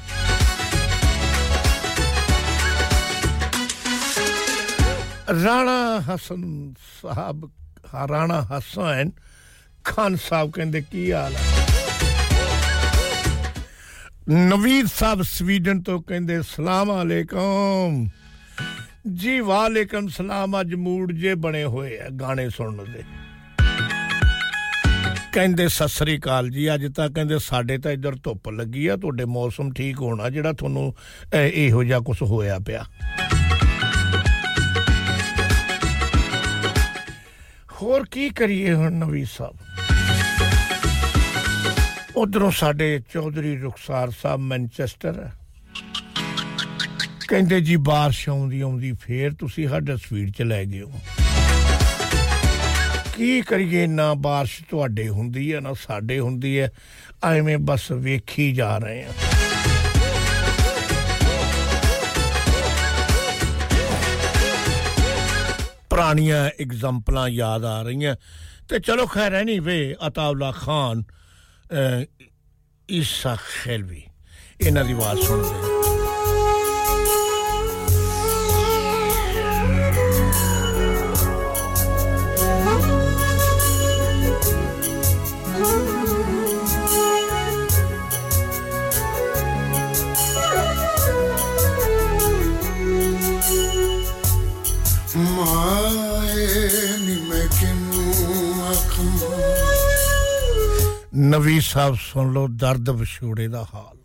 ਰਾਣਾ ਹਸਨ ਸਾਹਿਬ ਰਾਣਾ ਹਸਨ ਖਾਨ ਸਾਹਿਬ ਕਹਿੰਦੇ ਕੀ ਹਾਲ ਹੈ ਨਵੀਦ ਸਾਹਿਬ ਸਵੀਡਨ ਤੋਂ ਕਹਿੰਦੇ ਸਲਾਮ ਅਲੈਕਮ ਜੀ ਵਾਲੇਕਮ ਸਲਾਮ ਅੱਜ ਮੂਡ ਜੇ ਬਣੇ ਹੋਏ ਆ ਗਾਣੇ ਸੁਣਨ ਦੇ। ਕਹਿੰਦੇ, ਸਤਿ ਸ੍ਰੀ ਅਕਾਲ ਜੀ, ਅੱਜ ਤਾਂ ਕਹਿੰਦੇ ਸਾਡੇ ਤਾਂ ਇੱਧਰ ਧੁੱਪ ਲੱਗੀ ਆ, ਤੁਹਾਡੇ ਮੌਸਮ ਠੀਕ ਹੋਣਾ ਜਿਹੜਾ ਤੁਹਾਨੂੰ ਇਹੋ ਜਿਹਾ ਕੁਝ ਹੋਇਆ ਪਿਆ। ਹੋਰ ਕੀ ਕਰੀਏ ਹੁਣ ਨਵੀ ਸਾਹਿਬ ਉਧਰੋਂ ਸਾਡੇ ਚੌਧਰੀ ਰੁਖਸਾਰ ਸਾਹਿਬ, ਮੈਨਚੈਸਟਰ ਕਹਿੰਦੇ ਜੀ ਬਾਰਿਸ਼ ਆਉਂਦੀ ਆਉਂਦੀ ਫੇਰ ਤੁਸੀਂ ਸਾਡਾ ਸਵੀਟ ਚ ਲੈ ਗਏ ਹੋ ਕੀ ਕਰੀਏ ਨਾ ਬਾਰਿਸ਼ ਤੁਹਾਡੇ ਹੁੰਦੀ ਹੈ ਨਾ ਸਾਡੇ ਹੁੰਦੀ ਹੈ ਐਵੇਂ ਬਸ ਵੇਖੀ ਜਾ ਰਹੇ ਆ ਪੁਰਾਣੀਆਂ ਐਗਜ਼ਾਮਪਲਾਂ ਯਾਦ ਆ ਰਹੀਆਂ ਤੇ ਚਲੋ ਖੈਰ ਐਨੀ ਵੇ ਅਤਾਉਲਾ ਖਾਨ ਈਸਾ ਖੈਲਵੀ ਇਹਨਾਂ ਦੀ ਆਵਾਜ਼ ਸੁਣਦੇ ਨਵੀ ਸਾਹਿਬ ਸੁਣ ਲਓ, ਦਰਦ ਵਿਛੋੜੇ ਦਾ ਹਾਲ।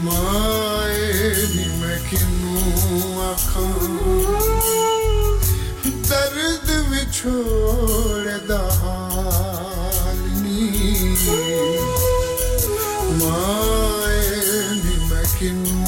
ਮਾਏ ਨੀ ਮੈਂ ਕਿਨੂੰ ਆਖਾਂ? ਦਰਦ ਵਿਛੋੜਦਾ ਹਾਲ ਨੀ। ਮਾਏ ਨੀ ਮੈਂ ਕਿਨੂੰ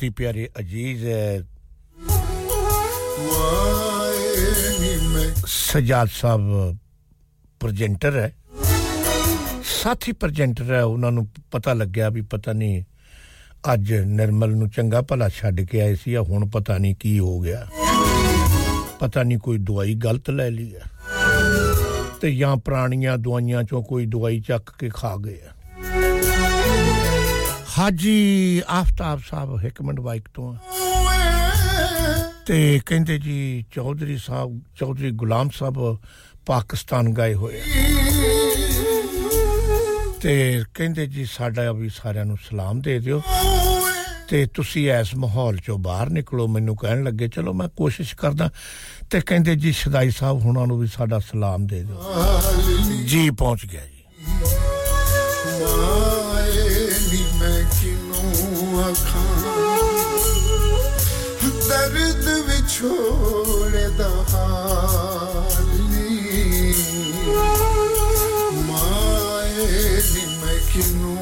ਬਹੁਤ ਹੀ ਪਿਆਰੇ ਅਜੀਜ਼ ਹੈ। ਸਜਾਦ ਸਾਹਿਬ ਪ੍ਰੈਜੈਂਟਰ ਹੈ। ਸਾਥੀ ਪ੍ਰੈਜੈਂਟਰ ਹੈ। ਉਹਨਾਂ ਨੂੰ ਪਤਾ ਲੱਗਿਆ ਵੀ ਪਤਾ ਨਹੀਂ, ਅੱਜ ਨਿਰਮਲ ਨੂੰ ਚੰਗਾ ਭਲਾ ਛੱਡ ਕੇ ਆਏ ਸੀ। ਆ ਹੁਣ ਪਤਾ ਨਹੀਂ ਕੀ ਹੋ ਗਿਆ। ਪਤਾ ਨਹੀਂ ਕੋਈ ਦਵਾਈ ਗਲਤ ਲੈ ਲਈ ਹੈ। ਤੇ ਜਾਂ ਪੁਰਾਣੀਆਂ ਦਵਾਈਆਂ ਚੋਂ ਕੋਈ ਦਵਾਈ ਚੱਕ ਕੇ ਖਾ ਗਏ ਆ ਹਾਜੀ ਆਫਤਾਬ ਸਾਹਿਬ ਹਕਮਤ ਵਾਈਕ ਤੋਂ ਤੇ ਕਹਿੰਦੇ ਜੀ ਚੌਧਰੀ ਸਾਹਿਬ, ਚੌਧਰੀ ਗੁਲਾਮ ਸਾਹਿਬ ਪਾਕਿਸਤਾਨ ਗਏ ਹੋਏ ਤੇ ਕਹਿੰਦੇ ਜੀ ਸਾਡਾ ਵੀ ਸਾਰਿਆਂ ਨੂੰ ਸਲਾਮ ਦੇ ਦਿਓ। ਤੇ ਤੁਸੀਂ ਇਸ ਮਾਹੌਲ ਚੋਂ ਬਾਹਰ ਨਿਕਲੋ, ਮੈਨੂੰ ਕਹਿਣ ਲੱਗੇ, ਚਲੋ ਮੈਂ ਕੋਸ਼ਿਸ਼ ਕਰਦਾ। ਤੇ ਕਹਿੰਦੇ ਜੀ ਸ਼ਦਾਈ ਸਾਹਿਬ ਹੁਣਾਂ ਨੂੰ ਵੀ ਸਾਡਾ ਸਲਾਮ ਦੇ ਦਿਓ। ਜੀ ਪਹੁੰਚ ਗਿਆ ਕਿਨੂੰ ਆਖਾਂ ਦਰਦ ਵਿਛੋੜਦਾ ਹਾਲ ਨੀ ਮਾਏ ਨੀ ਮੈਂ ਕਿਨੂੰ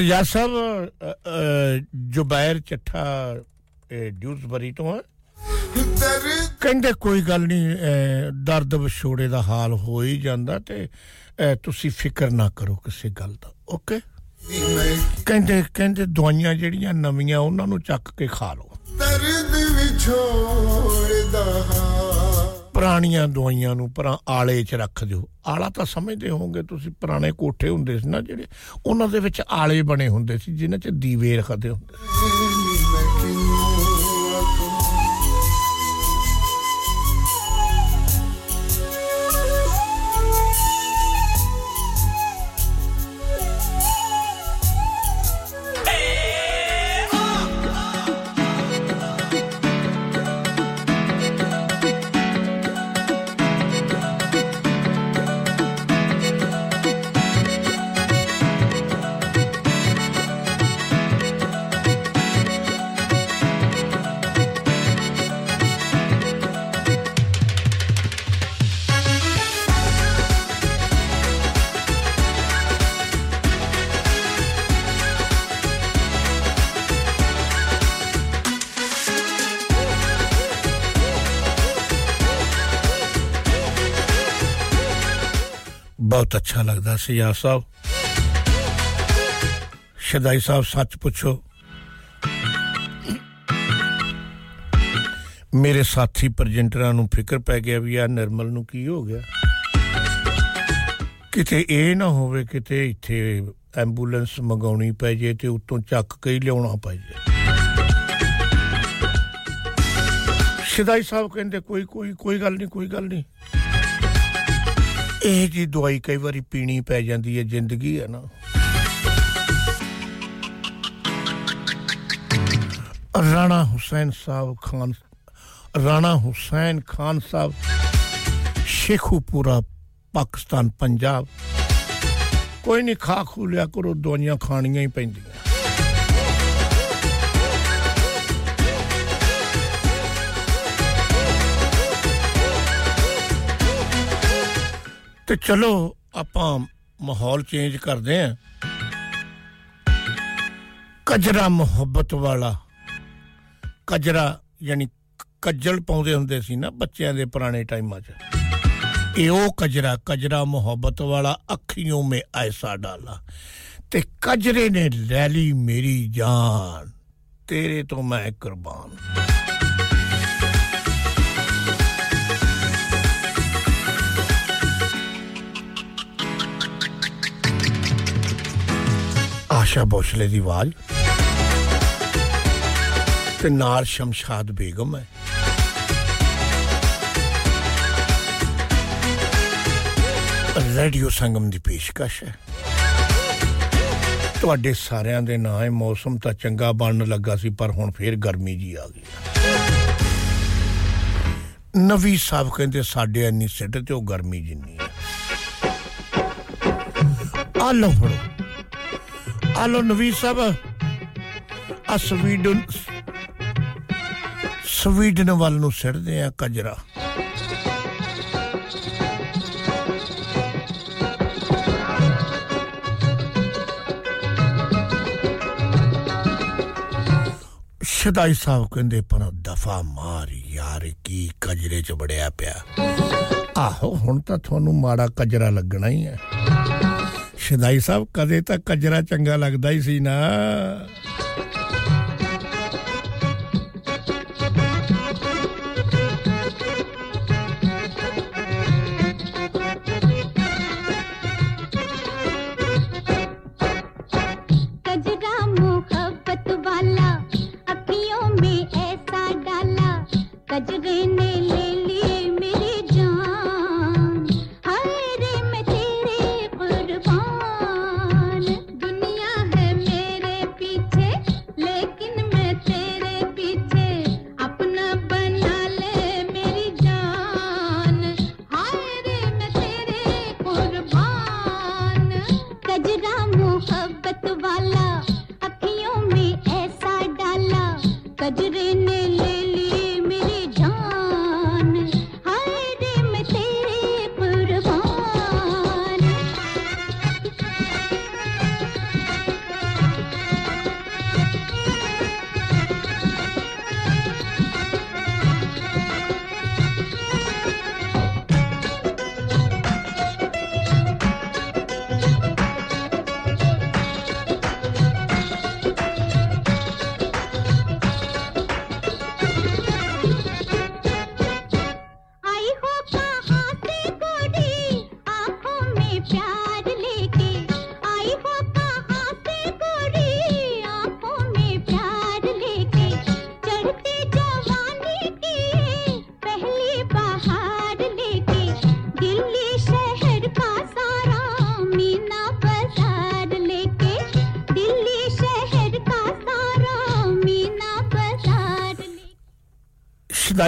ਸਜਾ ਸਾਹਿਬ ਅ, ਅ, ਜ਼ੁਬੈਰ ਚੱਠਾ ਇਹ ਡਿਊਸਬਰੀ ਤੋਂ ਹੈ ਕਹਿੰਦੇ ਕੋਈ ਗੱਲ ਨਹੀਂ ਅ, ਦਰਦ ਵਿਛੋੜੇ ਦਾ ਹਾਲ ਹੋ ਹੀ ਜਾਂਦਾ ਤੇ ਅ, ਤੁਸੀਂ ਫਿਕਰ ਨਾ ਕਰੋ ਕਿਸੇ ਗੱਲ ਦਾ ਓਕੇ? ਕਹਿੰਦੇ ਕਹਿੰਦੇ ਦਵਾਈਆਂ ਜਿਹੜੀਆਂ ਨਵੀਆਂ ਉਹਨਾਂ ਨੂੰ ਚੱਕ ਕੇ ਖਾ ਲਓ। ਦਰਦ ਵਿਛੋੜਦਾ ਪੁਰਾਣੀਆਂ ਦਵਾਈਆਂ ਨੂੰ ਪਰਾਂ ਆਲੇ 'ਚ ਰੱਖ ਦਿਓ। ਆਲਾ ਤਾਂ ਸਮਝਦੇ ਹੋਵੋਗੇ ਤੁਸੀਂ ਪੁਰਾਣੇ ਕੋਠੇ ਹੁੰਦੇ ਸੀ ਨਾ ਜਿਹੜੇ, ਉਹਨਾਂ ਦੇ ਵਿੱਚ ਆਲੇ ਬਣੇ ਹੁੰਦੇ ਸੀ, ਜਿਨ੍ਹਾਂ 'ਚ ਦੀਵੇ ਰੱਖਦੇ ਹੁੰਦੇ ਬਹੁਤ ਅੱਛਾ ਲੱਗਦਾ ਸੀ ਯਾ ਸਾਹਿਬ। ਸ਼ਦਾਈ ਸਾਹਿਬ, ਸੱਚ ਪੁੱਛੋ। ਮੇਰੇ ਸਾਥੀ ਪ੍ਰੈਜੈਂਟਰਾਂ ਨੂੰ ਫਿਕਰ ਪੈ ਗਿਆ ਵੀ ਆ ਨਿਰਮਲ ਨੂੰ ਕੀ ਹੋ ਗਿਆ। ਕਿਤੇ ਇਹ ਨਾ ਹੋਵੇ, ਕਿਤੇ ਇੱਥੇ ਐਂਬੂਲੈਂਸ ਮੰਗਾਉਣੀ ਪੈ ਜੇ ਤੇ ਉਤੋਂ ਚੱਕ ਕੇ ਹੀ ਲਿਆਉਣਾ ਪੈ ਜੇ। ਸ਼ਦਾਈ ਸਾਹਿਬ ਕਹਿੰਦੇ, ਕੋਈ ਕੋਈ ਕੋਈ ਗੱਲ ਨਹੀਂ ਕੋਈ ਗੱਲ ਨਹੀਂ ਇਹ ਜੀ ਦਵਾਈ ਕਈ ਵਾਰੀ ਪੀਣੀ ਪੈ ਜਾਂਦੀ ਹੈ ਜ਼ਿੰਦਗੀ ਹੈ ਨਾ ਰਾਣਾ ਹੁਸੈਨ ਸਾਹਿਬ ਖਾਨ ਰਾਣਾ ਹੁਸੈਨ ਖਾਨ ਸਾਹਿਬ ਸ਼ੇਖੂਪੁਰਾ ਪਾਕਿਸਤਾਨ ਪੰਜਾਬ ਕੋਈ ਨਹੀਂ ਖਾ ਖੂ ਲਿਆ ਕਰੋ ਦਵਾਈਆਂ ਖਾਣੀਆਂ ਹੀ ਪੈਂਦੀਆਂ ਤੇ ਚਲੋ ਆਪਾਂ ਮਾਹੌਲ ਚੇਂਜ ਕਰਦੇ ਆਂ ਕਜਰਾ ਮੁਹੱਬਤ ਵਾਲਾ। ਕਜਰਾ ਯਾਨੀ ਕੱਜਲ ਪਾਉਂਦੇ ਹੁੰਦੇ ਸੀ ਨਾ ਬੱਚਿਆਂ ਦੇ ਪੁਰਾਣੇ ਟਾਈਮਾਂ 'ਚ। ਇਹ ਉਹ ਕਜਰਾ ਕਜਰਾ ਮੁਹੱਬਤ ਵਾਲਾ ਅੱਖੀਆਂ ਮੇ ਐਸਾ ਡਾਲਾ। ਤੇ ਕਜਰੇ ਨੇ ਲੈ ਲਈ ਮੇਰੀ ਜਾਨ। ਤੇਰੇ ਤੋਂ ਮੈਂ ਕੁਰਬਾਨ। ਆਸ਼ਾ ਬੋਸ਼ਲੇ ਦੀ ਆਵਾਜ਼ ਤੇ ਨਾਲ ਸ਼ਮਸ਼ਾਦ ਬੇਗਮ ਹੈ ਰੇਡੀਓ ਸੰਗਮ ਦੀ ਪੇਸ਼ਕਸ਼ ਹੈ ਤੁਹਾਡੇ ਸਾਰਿਆਂ ਦੇ ਨਾਂ ਹੈ ਮੌਸਮ ਤਾਂ ਚੰਗਾ ਬਣਨ ਲੱਗਾ ਸੀ ਪਰ ਹੁਣ ਫੇਰ ਗਰਮੀ ਜੀ ਆ ਗਈ ਨਵੀ ਸਾਹਿਬ ਕਹਿੰਦੇ ਸਾਡੇ ਇੰਨੀ ਸਿੱਟ ਤੇ ਉਹ ਗਰਮੀ ਜਿੰਨੀ ਹੈ ਆ ਲੋ ਫੜੋ ਆ ਲੋ ਨਵੀ ਸਾਹਿਬ ਆ ਸਵੀਡਨ ਸਵੀਡਨ ਵੱਲ ਨੂੰ ਸਿੱਟਦੇ ਆ ਕਜਰਾ ਸ਼ਦਾਈ ਸਾਹਿਬ ਕਹਿੰਦੇ ਪਰ ਦਫਾ ਮਾਰ ਯਾਰ ਕੀ ਕਜਰੇ ਚ ਬੜਿਆ ਪਿਆ ਆਹੋ ਹੁਣ ਤਾਂ ਤੁਹਾਨੂੰ ਮਾੜਾ ਕਜਰਾ ਲੱਗਣਾ ਹੀ ਹੈ ਸ਼ਦਾਈ ਸਾਹਿਬ ਕਦੇ ਤਾਂ ਕਜਰਾ ਚੰਗਾ ਲੱਗਦਾ ਹੀ ਸੀ ਨਾ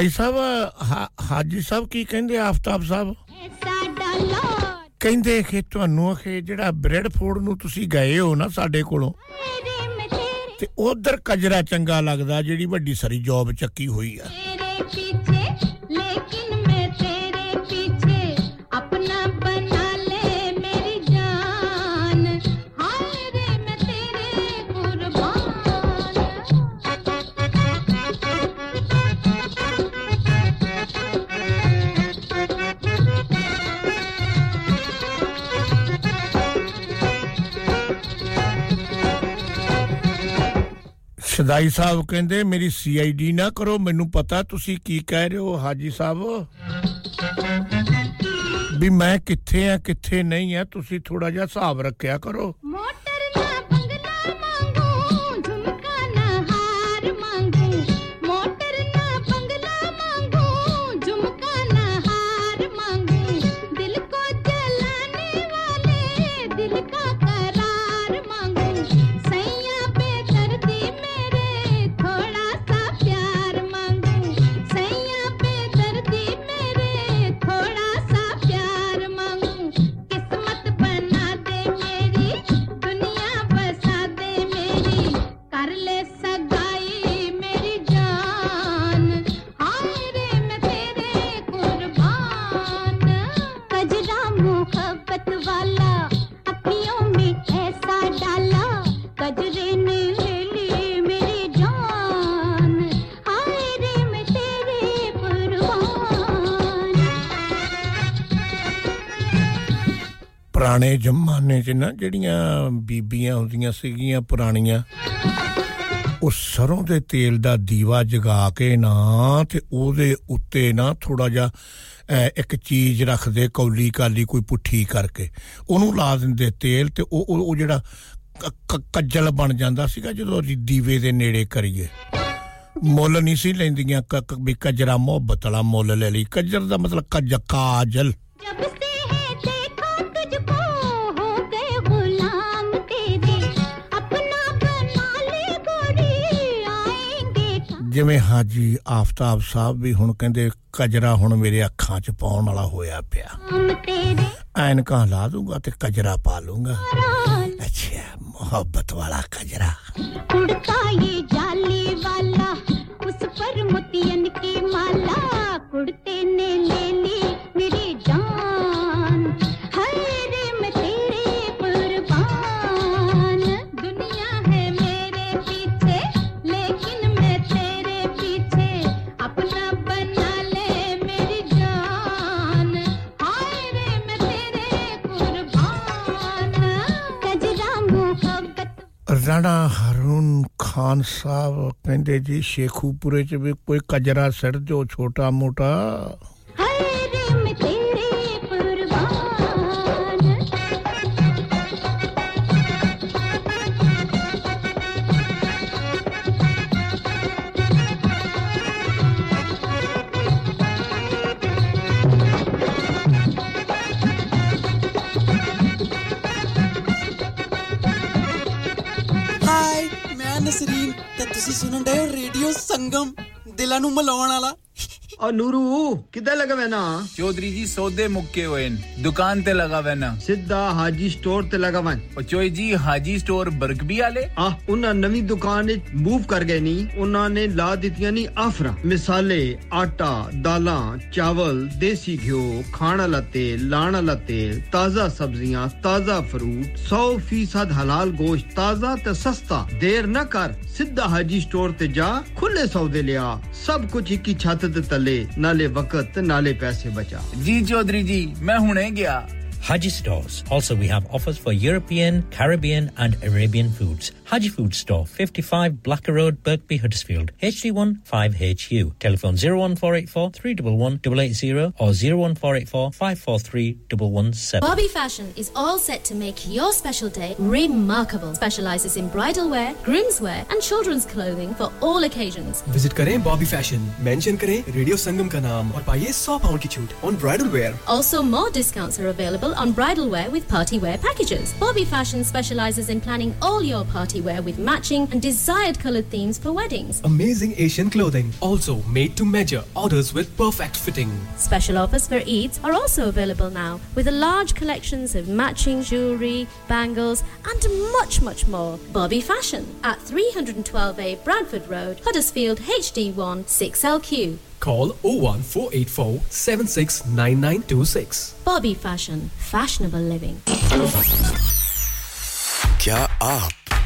ਸ਼ਦਾਈ ਸਾਹਿਬ ਹਾਜੀ ਸਾਹਿਬ ਕੀ ਕਹਿੰਦੇ ਆਫਤਾਬ ਸਾਹਿਬ? ਕਹਿੰਦੇ ਕਿ ਤੁਹਾਨੂੰ ਅਖੇ ਜਿਹੜਾ ਬ੍ਰੈਡ ਫੂਡ ਨੂੰ ਤੁਸੀਂ ਗਏ ਹੋ ਨਾ ਸਾਡੇ ਕੋਲੋਂ ਤੇ ਉਧਰ ਕਜਰਾ ਚੰਗਾ ਲੱਗਦਾ ਜਿਹੜੀ ਵੱਡੀ ਸਾਰੀ ਜੌਬ ਚੱਕੀ ਹੋਈ ਆ। ਸਦਾਈ ਸਾਹਿਬ ਕਹਿੰਦੇ, ਮੇਰੀ ਸੀਆਈਡੀ ਨਾ ਕਰੋ, ਮੈਨੂੰ ਪਤਾ ਤੁਸੀਂ ਕੀ ਕਹਿ ਰਹੇ ਹੋ, ਹਾਜੀ ਸਾਹਿਬ। ਵੀ ਮੈਂ ਕਿੱਥੇ ਆ, ਕਿੱਥੇ ਨਹੀਂ ਆ, ਤੁਸੀਂ ਥੋੜਾ ਜਿਹਾ ਹਿਸਾਬ ਰੱਖਿਆ ਕਰੋ। ਪੁਰਾਣੇ ਜ਼ਮਾਨੇ 'ਚ ਨਾ ਜਿਹੜੀਆਂ ਬੀਬੀਆਂ ਹੁੰਦੀਆਂ ਸੀਗੀਆਂ ਪੁਰਾਣੀਆਂ, ਉਹ ਸਰੋਂ ਦੇ ਤੇਲ ਦਾ ਦੀਵਾ ਜਗਾ ਕੇ ਨਾ ਤੇ ਉਹਦੇ ਉੱਤੇ ਨਾ ਥੋੜਾ ਜਿਹਾ ਇੱਕ ਚੀਜ਼ ਰੱਖਦੇ ਕੌਲੀ ਕਾਲੀ ਕੋਈ ਪੁੱਠੀ ਕਰਕੇ। ਉਹਨੂੰ ਲਾ ਦਿੰਦੇ ਤੇਲ ਤੇ ਉਹ ਉਹ ਜਿਹੜਾ ਕੱਜਲ ਬਣ ਜਾਂਦਾ ਸੀਗਾ ਜਦੋਂ ਦੀਵੇ ਦੇ ਨੇੜੇ ਕਰੀਏ। ਮੁੱਲ ਨਹੀਂ ਸੀ ਲੈਂਦੀਆਂ ਵੀ ਕਜਰਾ ਮੁਹੱਬਤ ਵਾਲਾ ਮੁੱਲ ਲੈ ਲਈ। ਕਜਰ ਦਾ ਮਤਲਬ ਕਜ ਕਾਜਲ। ਜਿਵੇਂ ਹਾਜੀ ਆਫਤਾਬ ਸਾਹਿਬ ਵੀ ਹੁਣ ਕਹਿੰਦੇ ਕਜਰਾ ਹੁਣ ਮੇਰੇ ਅੱਖਾਂ 'ਚ ਪਾਉਣ ਵਾਲਾ ਹੋਇਆ ਪਿਆ। ਐਨਕਾਂ ਲਾ ਦੂੰਗਾ ਤੇ ਕਜਰਾ ਪਾ ਲੂੰਗਾ। ਅੱਛਾ ਮੁਹੱਬਤ ਵਾਲਾ ਕਜਰਾ। ਕੁੜਤਾ ਇਹ ਜਾਲੀ ਵਾਲਾ ਉਸ ਪਰ ਮੁਤੀਨ ਕੀ ਮਾਲਾ। ਕੁੜਤੇ ਨੇ ਲੈ ਲਈ ਮੇਰੀ ਜਾਨ ਮਰਦਾਨਾ ਹਰੂਨ ਖਾਨ ਸਾਹਿਬ ਕਹਿੰਦੇ ਜੀ ਸ਼ੇਖੂਪੁਰੇ 'ਚ ਵੀ ਕੋਈ ਕਜਰਾ ਸਿਰ ਜੋ ਛੋਟਾ ਮੋਟਾ ਹਾਏ ਸੰਗਮ ਦਿਲਾਂ ਨੂੰ ਮਿਲਾਉਣ ਵਾਲਾ और नूरू किधर लगा वैना चौधरी जी सौदे मुक्के हुए दुकान ते लगा वैना सीधा हाजी स्टोर ते लगा वन और चोई जी हाजी स्टोर बरगबी आले आ उन्हें नवी दुकान मूव कर गए नी। उन्होंने ला दितिया नी आफरा। मिसाले आटा दाला चावल देसी घ्यो खाना ला तेल लाना ला तेल ताज़ा सब्ज़ियाँ ताज़ा फ्रूट सौ फ़ीसद हलाल गोश्त ताज़ा ते सस्ता। देर न कर सीधा हाजी स्टोर ते जा खुले सौदे लिया। सब कुछ एक ही छत ਨਾਲੇ ਨਾਲੇ ਵਕਤ ਨਾਲੇ ਪੈਸੇ ਬਚਾ ਜੀ ਚੌਧਰੀ ਜੀ ਮੈਂ ਹੁਣੇ ਗਿਆ Haji stores. Also, we have offers for European, Caribbean, and Arabian foods. Haji Food Store, 55 Blacker Road, Birkby, Huddersfield, HD1 5HU. Telephone 01484 311 880 or 01484 543 117. Bobby Fashion is all set to make your special day remarkable. Specializes in bridal wear, groom's wear, and children's clothing for all occasions. Visit करें Bobby fashion mention करें radio संगम का नाम और पाइए 100 pound की छूट on bridal wear Also, more discounts are available on bridal wear with party wear packages. Bobby Fashion specializes in planning all your party wear with matching and desired colored themes for weddings. Amazing Asian clothing, also made to measure, orders with perfect fitting. Special offers for Eids are also available now with a large collections of matching jewellery, bangles, and much, much more. Bobby Fashion at 312A Bradford Road, Huddersfield HD1 6LQ. Call 01484 769926. Bobby Fashion, fashionable living. क्या आप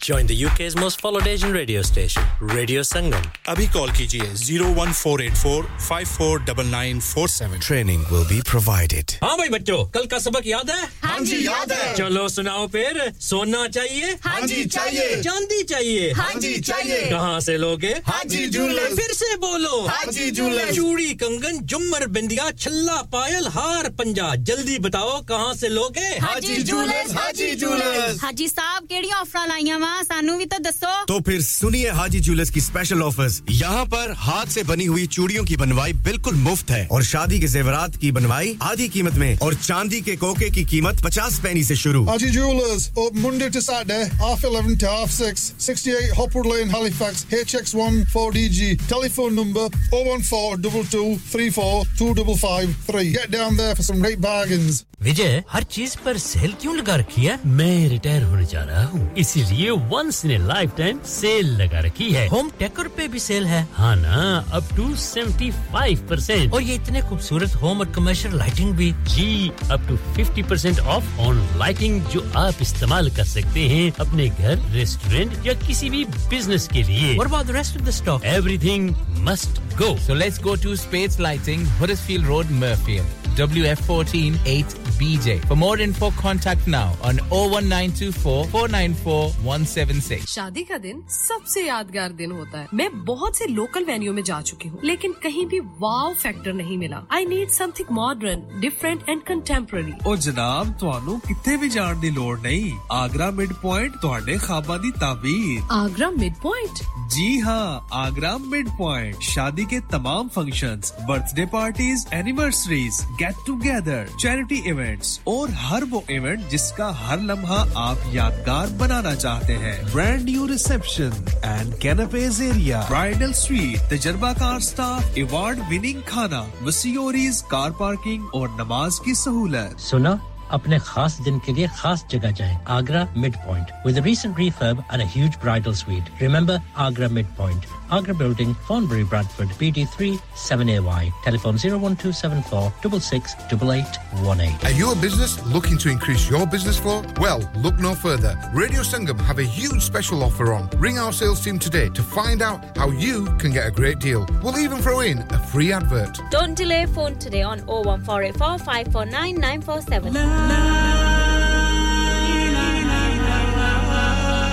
join the UK's most followed Asian radio station, Radio Sangam. अभी call कीजिए 01484 549947 training will be provided हाँ भाई बच्चों कल का सबक याद है हाँ जी, याद है। चलो सुनाओ फिर सोना चाहिए हाँ जी, चाहिए। चांदी चाहिए हाँ जी, चाहिए। कहाँ से लोगे हाजी जूलर्स। फिर से बोलो हाजी जूलर्स। चूड़ी कंगन जुमर बिंदिया छल्ला पायल हार पंजा जल्दी बताओ कहाँ से लोगे हाजी जूलर्स, हाजी जूलर्स। हाजी साहब केड़ी ऑफ़र लाइया सानू भी तो दसो तो फिर सुनिए हाजी ज्वेलर्स की स्पेशल ऑफर्स यहाँ पर हाथ से बनी हुई चूड़ियों की बनवाई बिल्कुल मुफ़्त है और शादी के जेवरात की बनवाई आधी कीमत में और चांदी के कोके की कीमत पचास पैनी से शुरू Haji Jewelers, open Monday to Saturday, half 11 to half 6, 68 Hopwood Lane, Halifax, HX1 4DG. Telephone number 01422342553. Get down there for some great bargains. विजय हर चीज़ पर सेल क्यों लगा रखी है मैं रिटायर होने जा रहा हूँ इसीलिए जो once in a lifetime sale लगा रखी है होम टेकर पे भी सेल है हाँ ना up to seventy five percent और ये इतने खूबसूरत होम और कमर्शियल लाइटिंग भी जी up to fifty percent off on lighting जो आप इस्तेमाल कर सकते हैं अपने घर रेस्टोरेंट या किसी भी बिज़नेस के लिए What about the rest of the stock? Everything must go. So let's go to Spades Lighting, Huddersfield Road, Murfield. WF14 8BJ. For more info, contact now on 01924 494 176. शादी का दिन सबसे यादगार दिन होता है मैं बहुत से लोकल वेन्यू में जा चुकी हूँ लेकिन कहीं भी वाव फैक्टर नहीं मिला I need something modern different and contemporary ਉਹ ਜਨਾਬ ਤੁਹਾਨੂੰ ਕਿੱਥੇ ਵੀ ਜਾਣ ਦੀ ਲੋੜ ਨਹੀਂ ਆਗਰਾ ਮਿਡ ਪੁਆਇੰਟ ਤੁਹਾਡੇ ਖਾਬਾਂ ਦੀ ਤਾਬੀਰ आगरा मिड पॉइंट जी हाँ आगरा मिड पॉइंट शादी के तमाम functions, birthday parties anniversaries get together charity events और हर वो इवेंट जिसका हर लम्हा आप यादगार बनाना चाहते हैं। Brand new reception and canopy area bridal suite तजर्बा तजर्बाकार स्टाफ अवार्ड विनिंग खाना वसीओरीज कार पार्किंग और नमाज़ की सहूलत। सुना, अपने खास दिन के लिए खास जगह जाएँ, Agra mid point with refurb and a huge bridal suite. Remember agra mid point agra building thornbury bradford bd3 7ay telephone 01274 668818 Are you a business looking to increase your business flow? Well, look no further. Radio Sangam have a huge special offer on. Ring our sales team today to find out how you can get a great deal. We'll even throw in a free advert. Don't delay phone today on 01484 549 947.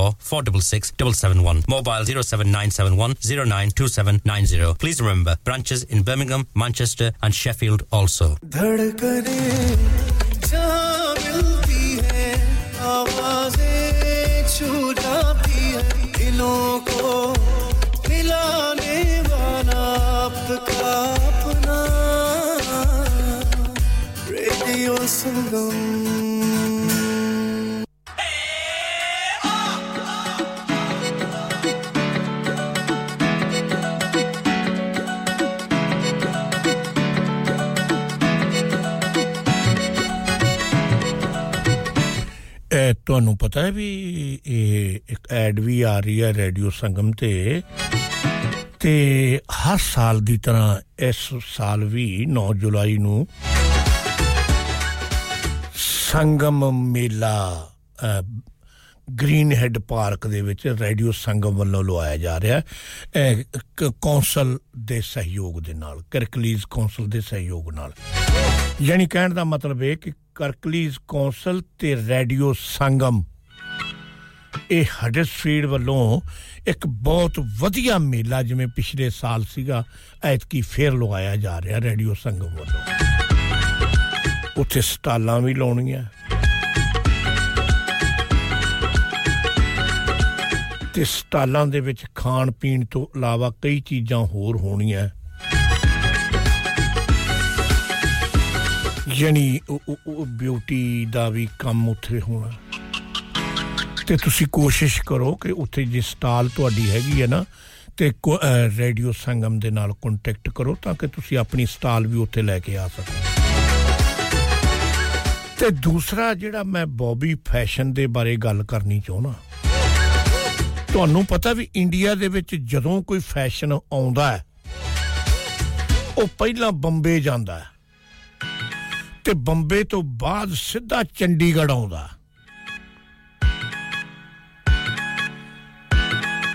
01924 466 771, mobile 07971 092790. Please remember, branches in Birmingham, Manchester and Sheffield also. धड़कने ਤੁਹਾਨੂੰ ਪਤਾ ਹੈ ਵੀ ਇਹ ਇੱਕ add ਵੀ ਆ ਰਹੀ ਹੈ radio ਸੰਗਮ ਤੇ ਤੇ ਹਰ ਸਾਲ ਦੀ ਤਰ੍ਹਾਂ ਇਸ ਸਾਲ ਵੀ 9 ਜੁਲਾਈ ਨੂੰ ਸੰਗਮ ਮੇਲਾ ਅਹ, ਗ੍ਰੀਨ ਹੈਡ ਪਾਰਕ ਦੇ ਵਿੱਚ ਰੇਡੀਓ ਸੰਗਮ ਵੱਲੋਂ ਲਵਾਇਆ ਜਾ ਰਿਹਾ ਹੈ। ਇਹ ਕ- ਕੌਂਸਲ ਦੇ ਸਹਿਯੋਗ ਦੇ ਨਾਲ ਕਰਕਲੀਜ਼ ਕੌਂਸਲ ਦੇ ਸਹਿਯੋਗ ਨਾਲ। ਯਾਨੀ ਕਹਿਣ ਦਾ ਮਤਲਬ ਇਹ ਕਿ ਕਰਕਲੀਜ਼ ਕੌਂਸਲ ਤੇ ਰੇਡੀਓ ਸੰਗਮ। ਇਹ ਹਡਸਫੀਲਡ ਵੱਲੋਂ ਇੱਕ ਬਹੁਤ ਵਧੀਆ ਮੇਲਾ ਜਿਵੇਂ ਪਿਛਲੇ ਸਾਲ ਸੀਗਾ, ਐਤਕੀ ਫੇਰ ਲਵਾਇਆ ਜਾ ਰਿਹਾ ਰੇਡੀਓ ਸੰਗਮ ਵੱਲੋਂ। ਉੱਥੇ ਸਟਾਲਾਂ ਵੀ ਲਾਉਣੀਆਂ। ਤੇ ਸਟਾਲਾਂ ਦੇ ਵਿੱਚ ਖਾਣ ਪੀਣ ਤੋਂ ਇਲਾਵਾ ਕਈ ਚੀਜ਼ਾਂ ਹੋਰ ਹੋਣੀਆਂ। ਯਾਨੀ ਬਿਊਟੀ ਦਾ ਵੀ ਕੰਮ ਉੱਥੇ ਹੋਣਾ। ਤੇ ਤੁਸੀਂ ਕੋਸ਼ਿਸ਼ ਕਰੋ ਕਿ ਉੱਥੇ ਜੇ ਸਟਾਲ ਤੁਹਾਡੀ ਹੈਗੀ ਹੈ ਨਾ, ਤੇ ਰੇਡੀਓ ਸੰਗਮ ਦੇ ਨਾਲ ਕੰਟੈਕਟ ਕਰੋ ਤਾਂ ਕਿ ਤੁਸੀਂ ਆਪਣੀ ਸਟਾਲ ਵੀ ਉੱਥੇ ਲੈ ਕੇ ਆ ਸਕੋ। ਤੇ ਦੂਸਰਾ ਜਿਹੜਾ ਮੈਂ ਬੌਬੀ ਫੈਸ਼ਨ ਦੇ ਬਾਰੇ ਗੱਲ ਕਰਨੀ ਚਾਹੁੰਦਾ, ਤੁਹਾਨੂੰ ਪਤਾ ਵੀ ਇੰਡੀਆ ਦੇ ਵਿੱਚ ਜਦੋਂ ਕੋਈ ਫੈਸ਼ਨ ਆਉਂਦਾ ਹੈ, ਉਹ ਪਹਿਲਾਂ ਬੰਬੇ ਜਾਂਦਾ ਹੈ। ਤੇ ਬੰਬੇ ਤੋਂ ਬਾਅਦ ਸਿੱਧਾ ਚੰਡੀਗੜ੍ਹ ਆਉਂਦਾ।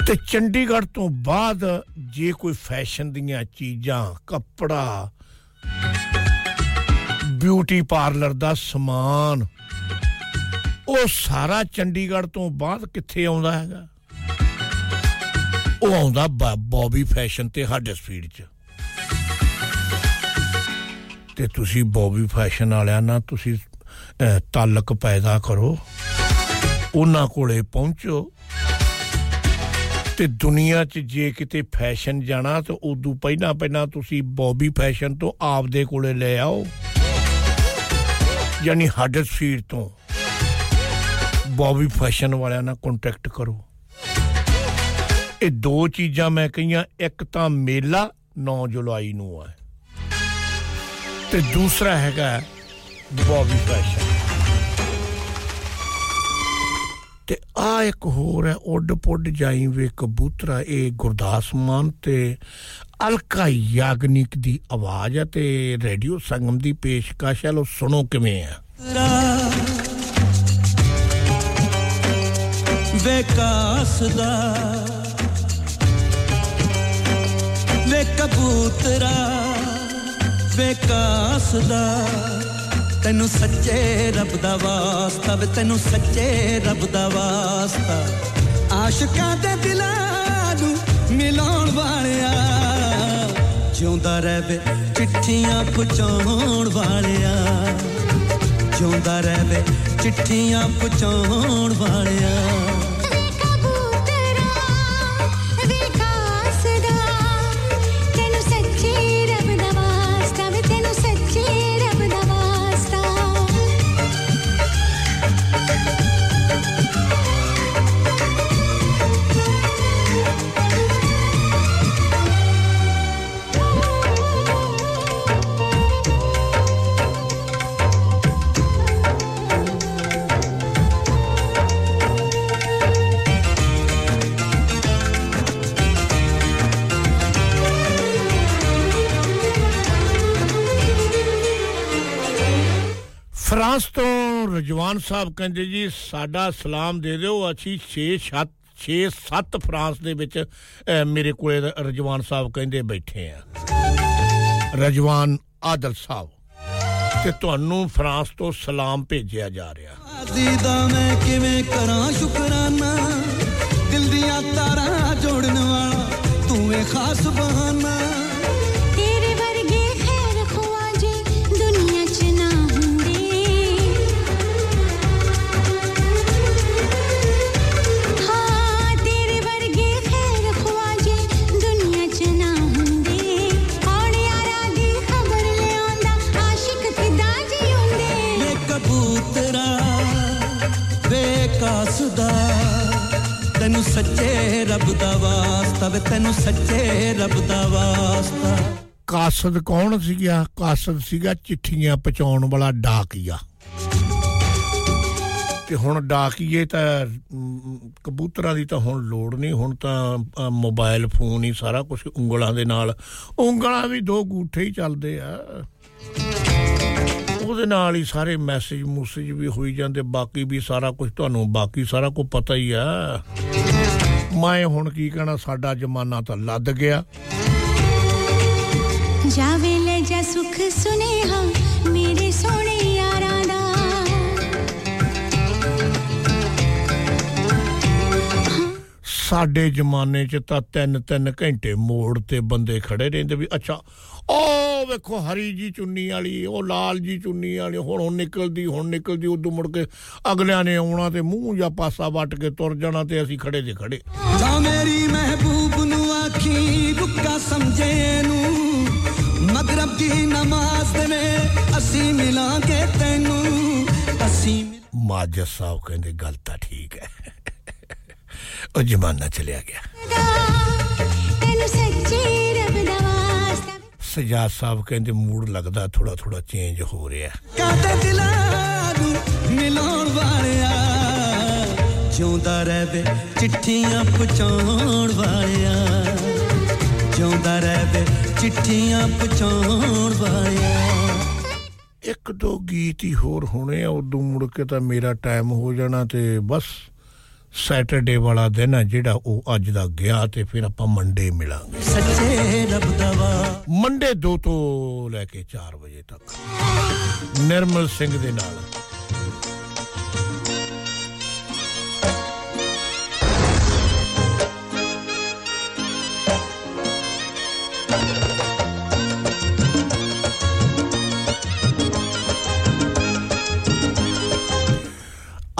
ਤੇ ਚੰਡੀਗੜ੍ਹ ਤੋਂ ਬਾਅਦ ਜੇ ਕੋਈ ਫੈਸ਼ਨ ਦੀਆਂ ਚੀਜ਼ਾਂ, ਕੱਪੜਾ ਬਿਊਟੀ ਪਾਰਲਰ ਦਾ ਸਮਾਨ, ਉਹ ਸਾਰਾ ਚੰਡੀਗੜ੍ਹ ਤੋਂ ਬਾਅਦ ਕਿੱਥੇ ਆਉਂਦਾ ਹੈਗਾ? ਉਹ ਆਉਂਦਾ ਬੌਬੀ ਫੈਸ਼ਨ ਤੇ ਹਡਸਫੀਲਡ ਚ। ਤੇ ਤੁਸੀਂ ਬੌਬੀ ਫੈਸ਼ਨ ਵਾਲਿਆਂ ਨਾਲ ਤੁਸੀਂ ਤਾਲਕ ਪੈਦਾ ਕਰੋ। ਉਹਨਾਂ ਕੋਲੇ ਪਹੁੰਚੋ। ਤੇ ਦੁਨੀਆ 'ਚ ਜੇ ਕਿਤੇ ਫੈਸ਼ਨ ਜਾਣਾ, ਤਾਂ ਉਦੋਂ ਪਹਿਲਾਂ ਪਹਿਲਾਂ ਤੁਸੀਂ ਬੌਬੀ ਫੈਸ਼ਨ ਤੋਂ ਆਪਦੇ ਕੋਲੇ ਲੈ ਆਓ। ਯਾਨੀ ਹਡਸਫੀਲਡ ਤੋਂ ਬੌਬੀ ਫੈਸ਼ਨ ਵਾਲਿਆਂ ਨਾਲ ਕੰਟੈਕਟ ਕਰੋ। ਇਹ ਦੋ ਚੀਜ਼ਾਂ ਮੈਂ ਕਹੀਆਂ, ਇੱਕ ਤਾਂ ਮੇਲਾ 9 ਜੁਲਾਈ ਨੂੰ ਹੈ ਤੇ ਦੂਸਰਾ ਹੈਗਾ ਬੌਬੀ ਫੈਸ਼ਨ ਤੇ ਆ ਇੱਕ ਹੋਰ ਹੈ ਉੱਡ ਪੁੱਡ ਜਾਈ ਵੇ ਕਬੂਤਰਾ ਇਹ ਗੁਰਦਾਸ ਮਾਨ ਤੇ ਅਲਕਾ ਯਾਗਨਿਕ ਦੀ ਆਵਾਜ਼ ਹੈ ਤੇ ਰੇਡੀਓ ਸੰਗਮ ਦੀ ਪੇਸ਼ਕਸ਼ ਹੈ ਲੋ ਸੁਣੋ ਕਿਵੇਂ ਹੈ ਵਿਕਾਸ ਦਾ ਵੇ ਕਬੂਤਰਾ ਵਿਕਾਸ ਦਾ। ਤੈਨੂੰ ਸੱਚੇ ਰੱਬ ਦਾ ਵਾਸਤਾ ਵੇ, ਤੈਨੂੰ ਸੱਚੇ ਰੱਬ ਦਾ ਵਾਸਤਾ। ਆਸ਼ਿਕਾਂ ਦੇ ਦਿਲਾਂ ਨੂੰ ਮਿਲਾਉਣ ਵਾਲਿਆ, ਜਿਉਂਦਾ ਰਹਿ ਵੇ ਚਿੱਠੀਆਂ ਪਹੁੰਚਾਉਣ ਵਾਲਿਆ। ਜਿਉਂਦਾ ਰਹਿ ਵੇ ਚਿੱਠੀਆਂ ਪਹੁੰਚਾਉਣ ਵਾਲਿਆ। ਫਰਾਂਸ ਤੋਂ ਰਜਵਾਨ ਸਾਹਿਬ ਕਹਿੰਦੇ ਜੀ, ਸਾਡਾ ਸਲਾਮ ਦੇ ਦਿਓ, ਅਸੀਂ 6 7 6 7 ਫਰਾਂਸ ਦੇ ਵਿੱਚ ਮੇਰੇ ਕੋਲੇ ਰਜਵਾਨ ਸਾਹਿਬ ਕਹਿੰਦੇ ਬੈਠੇ ਆ। ਰਜਵਾਨ ਆਦਲ ਸਾਹਿਬ, ਤੇ ਤੁਹਾਨੂੰ ਫਰਾਂਸ ਤੋਂ ਸਲਾਮ ਭੇਜਿਆ ਜਾ ਰਿਹਾ। ਦੀਦਾ ਮੈਂ ਕਿਵੇਂ ਕਰਾਂ ਸ਼ੁਕਰਾਨਾ? ਦਿਲ ਦੀਆਂ ਤਾਰਾਂ ਜੋੜਨ ਵਾਲਾ ਤੂੰ ਏ ਖਾਸ ਬਹਾਨਾ। ਤੈਨੂੰ ਸੱਚੇ ਰੱਬ ਦਾ ਵਾਸਤਾ ਵੇ ਤੈਨੂੰ ਸੱਚੇ ਰੱਬ ਦਾ ਵਾਸਤਾ। ਕਾਸਦ ਕੌਣ ਸੀਗਾ? ਕਾਸਦ ਸੀਗਾ ਚਿੱਠੀਆਂ ਪਹੁੰਚਾਉਣ ਵਾਲਾ ਡਾਕੀਆ। ਤੇ ਹੁਣ ਡਾਕੀਏ ਤਾਂ ਕਬੂਤਰਾਂ ਦੀ ਤਾਂ ਹੁਣ ਲੋੜ ਨਹੀਂ, ਹੁਣ ਤਾਂ ਮੋਬਾਈਲ, ਫੋਨ ਹੀ ਸਾਰਾ ਕੁਝ ਉਂਗਲਾਂ ਦੇ ਨਾਲ। ਉਂਗਲਾਂ ਵੀ ਦੋ ਗੂਠੇ ਹੀ ਚੱਲਦੇ ਆ। ਉਹਦੇ ਨਾਲ ਹੀ ਸਾਰੇ ਮੈਸੇਜ ਮੂਸੇਜ ਵੀ ਹੋਈ ਜਾਂਦੇ ਬਾਕੀ ਵੀ ਸਾਰਾ ਕੁਝ ਤੁਹਾਨੂੰ ਬਾਕੀ ਸਾਰਾ ਕੁਝ ਪਤਾ ਹੀ ਆ। ਮੈਂ ਹੁਣ ਕੀ ਕਹਣਾ ਸਾਡਾ ਜ਼ਮਾਨਾ ਤਾਂ ਲੱਦ ਗਿਆ। ਜਾਵੇ ਲੈ ਜਾ ਸੁਖ ਸੁਨੇਹਾ ਮੇਰੇ ਸੋਹਣੇ ਯਾਰਾਂ ਦਾ। ਸਾਡੇ ਜ਼ਮਾਨੇ 'ਚ ਤਾਂ ਤਿੰਨ ਤਿੰਨ ਘੰਟੇ ਮੋੜ ਤੇ ਬੰਦੇ ਖੜੇ ਰਹਿੰਦੇ ਵੀ ਅੱਛਾ ਉਹ ਵੇਖੋ ਹਰੀ ਜੀ ਚੁੰਨੀ ਵਾਲੀ ਉਹ ਲਾਲ ਜੀ ਚੁੰਨੀ ਵਾਲੀ ਹੁਣ ਹੁਣ ਨਿਕਲਦੀ ਹੁਣ ਨਿਕਲਦੀ ਉਦੋਂ ਮੁੜ ਕੇ ਅਗਲਿਆਂ ਨੇ ਆਉਣਾ ਤੇ ਮੂੰਹ ਜਾਂ ਪਾਸਾ ਵੱਟ ਕੇ ਤੁਰ ਜਾਣਾ ਤੇ ਅਸੀਂ ਖੜੇ ਦੇ ਖੜੇ ਜਾ ਮੇਰੀ ਮਹਿਬੂਬ ਨੂੰ ਆਖੀ ਰੁੱਕਾ ਸਮਝੇ ਨੂੰ ਮਗਰਬ ਦੀ ਨਮਾਜ਼ ਦੇ ਵੇ ਅਸੀਂ ਮਿਲਾਂਗੇ ਤੈਨੂੰ ਅਸੀਂ ਮਾਜਦ ਸਾਹਿਬ ਕਹਿੰਦੇ ਗੱਲ ਤਾਂ ਠੀਕ ਹੈ ਉਹ ਜ਼ਮਾਨਾ ਚਲਿਆ ਗਿਆ ਸਜਾਦ ਸਾਹਿਬ ਕਹਿੰਦੇ ਮੂਡ ਲੱਗਦਾ ਥੋੜਾ ਥੋੜਾ ਚੇਂਜ ਹੋ ਰਿਹਾ। ਕਾਤੇ ਦਿਲਾਂ ਨੂੰ ਮਿਲਾਉਣ ਵਾਲਿਆ? ਜਿਉਂਦਾ ਰਹਿਵੇ ਚਿੱਠੀਆਂ ਪਹੁੰਚਾਉਣ ਵਾਲਿਆ। ਜਿਉਂਦਾ ਰਹਿਵੇ ਚਿੱਠੀਆਂ ਪਹੁੰਚਾਉਣ ਵਾਲਿਆ। ਇੱਕ ਦੋ ਗੀਤ ਹੀ ਹੋਰ ਹੋਣੇ ਆ ਉਦੋਂ ਮੁੜ ਕੇ ਤਾਂ ਮੇਰਾ ਟਾਈਮ ਹੋ ਜਾਣਾ ਤੇ ਬਸ। ਸੈਟਰਡੇ ਵਾਲਾ ਦਿਨ ਹੈ ਜਿਹੜਾ ਉਹ ਅੱਜ ਦਾ ਗਿਆ ਤੇ ਫਿਰ ਆਪਾਂ ਮੰਡੇ ਮਿਲਾਂਗੇ। ਸੱਚੇ ਰੱਬ ਦਾ ਵਾ। ਮੰਡੇ 2 ਤੋਂ ਲੈ ਕੇ 4 ਵਜੇ ਤੱਕ। ਨਿਰਮਲ ਸਿੰਘ ਦੇ ਨਾਲ।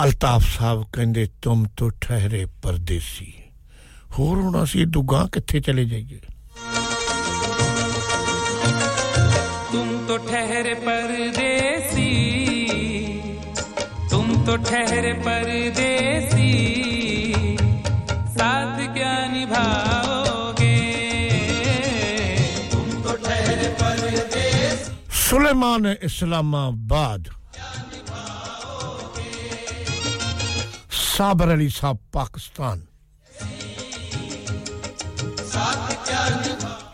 ਅਲਤਾਫ ਸਾਹਿਬ ਕਹਿੰਦੇ ਤੁਮ ਤੋ ਠਹਿਰੇ ਪਰਦੇਸੀ ਹੋਰ ਹੁਣ ਅਸੀਂ ਦੁਗਾ ਕਿੱਥੇ ਚਲੇ ਜਾਈਏ ਤੁਮ ਤੋ ਠਹਿਰੇ ਪਰਦੇਸੀ ਤੁਮ ਤੋ ਠਹਿਰੇ ਪਰਦੇਸੀ ਸਾਥ ਕਿਆ ਨਿਭਾਓਗੇ ਤੁਮ ਤੋ ਠਹਿਰੇ ਪਰਦੇਸੀ ਸੁਲੇਮਾਨ ਇਸਲਾਮਾਬਾਦ साबर अली साहब, पाकिस्तान।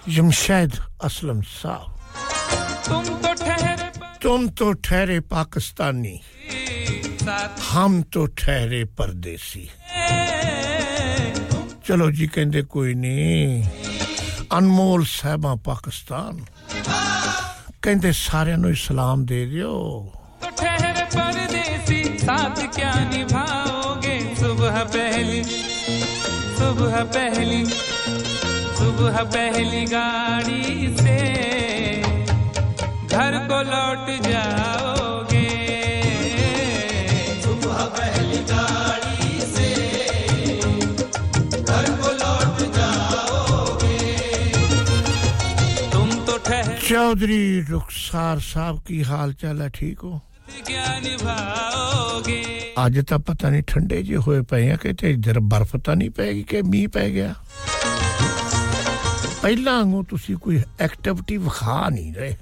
जमशैद असलम साहब। तुम तो ठहरे तो पाकिस्तानी। हम तो ठहरे परदेसी। चलो जी कहते कोई नहीं अनमोल साहबा, पाकिस्तान। केंद्र सारे इस्लाम दे दियो। तो ठहरे परदेसी, साथ क्या निभा पहली सुबह पहली सुबह पहली गाड़ी से घर को लौट जाओगे। सुबह पहली गाड़ी से घर को लौट जाओगे। तुम तो ठहरे चौधरी रुखसार साहब की हाल चाल है? ठीक हो? ਅੱਜ ਤਾਂ ਪਤਾ ਨਹੀਂ ਠੰਡੇ ਜੇ ਹੋਏ ਪਏ ਆ ਕਿ ਤੇ ਇੱਧਰ ਬਰਫ਼ ਤਾਂ ਨਹੀਂ ਪੈਗੀ ਕਿ ਮੀਂਹ ਪੈ ਗਿਆ ਪਹਿਲਾਂ ਵਾਂਗੂ ਤੁਸੀਂ ਕੋਈ ਐਕਟੀਵਿਟੀ ਵਿਖਾ ਨਹੀਂ ਰਹੇ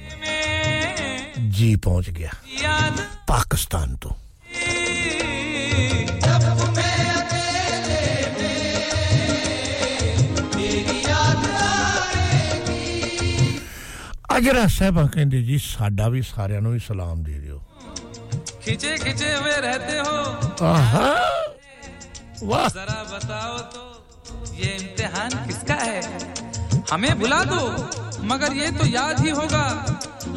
ਨੂੰ ਜੀ ਪਹੁੰਚ ਗਿਆ याद ਪਾਕਿਸਤਾਨ ਤੋਂ जब तुम्हें अकेले में मेरी याद आएगी ਅਜਰਾ ਸਾਹਿਬਾਂ ਕਹਿੰਦੇ ਜੀ ਸਾਡਾ ਵੀ ਸਾਰਿਆਂ ਨੂੰ ਵੀ ਸਲਾਮ ਦੇ ਦਿਓ खिंचे खिंचे हुए रहते हो ਆਹਾ वाह। जरा बताओ तो ये इम्तिहान किसका है? हमें भुला दो, मगर ये तो याद ही होगा।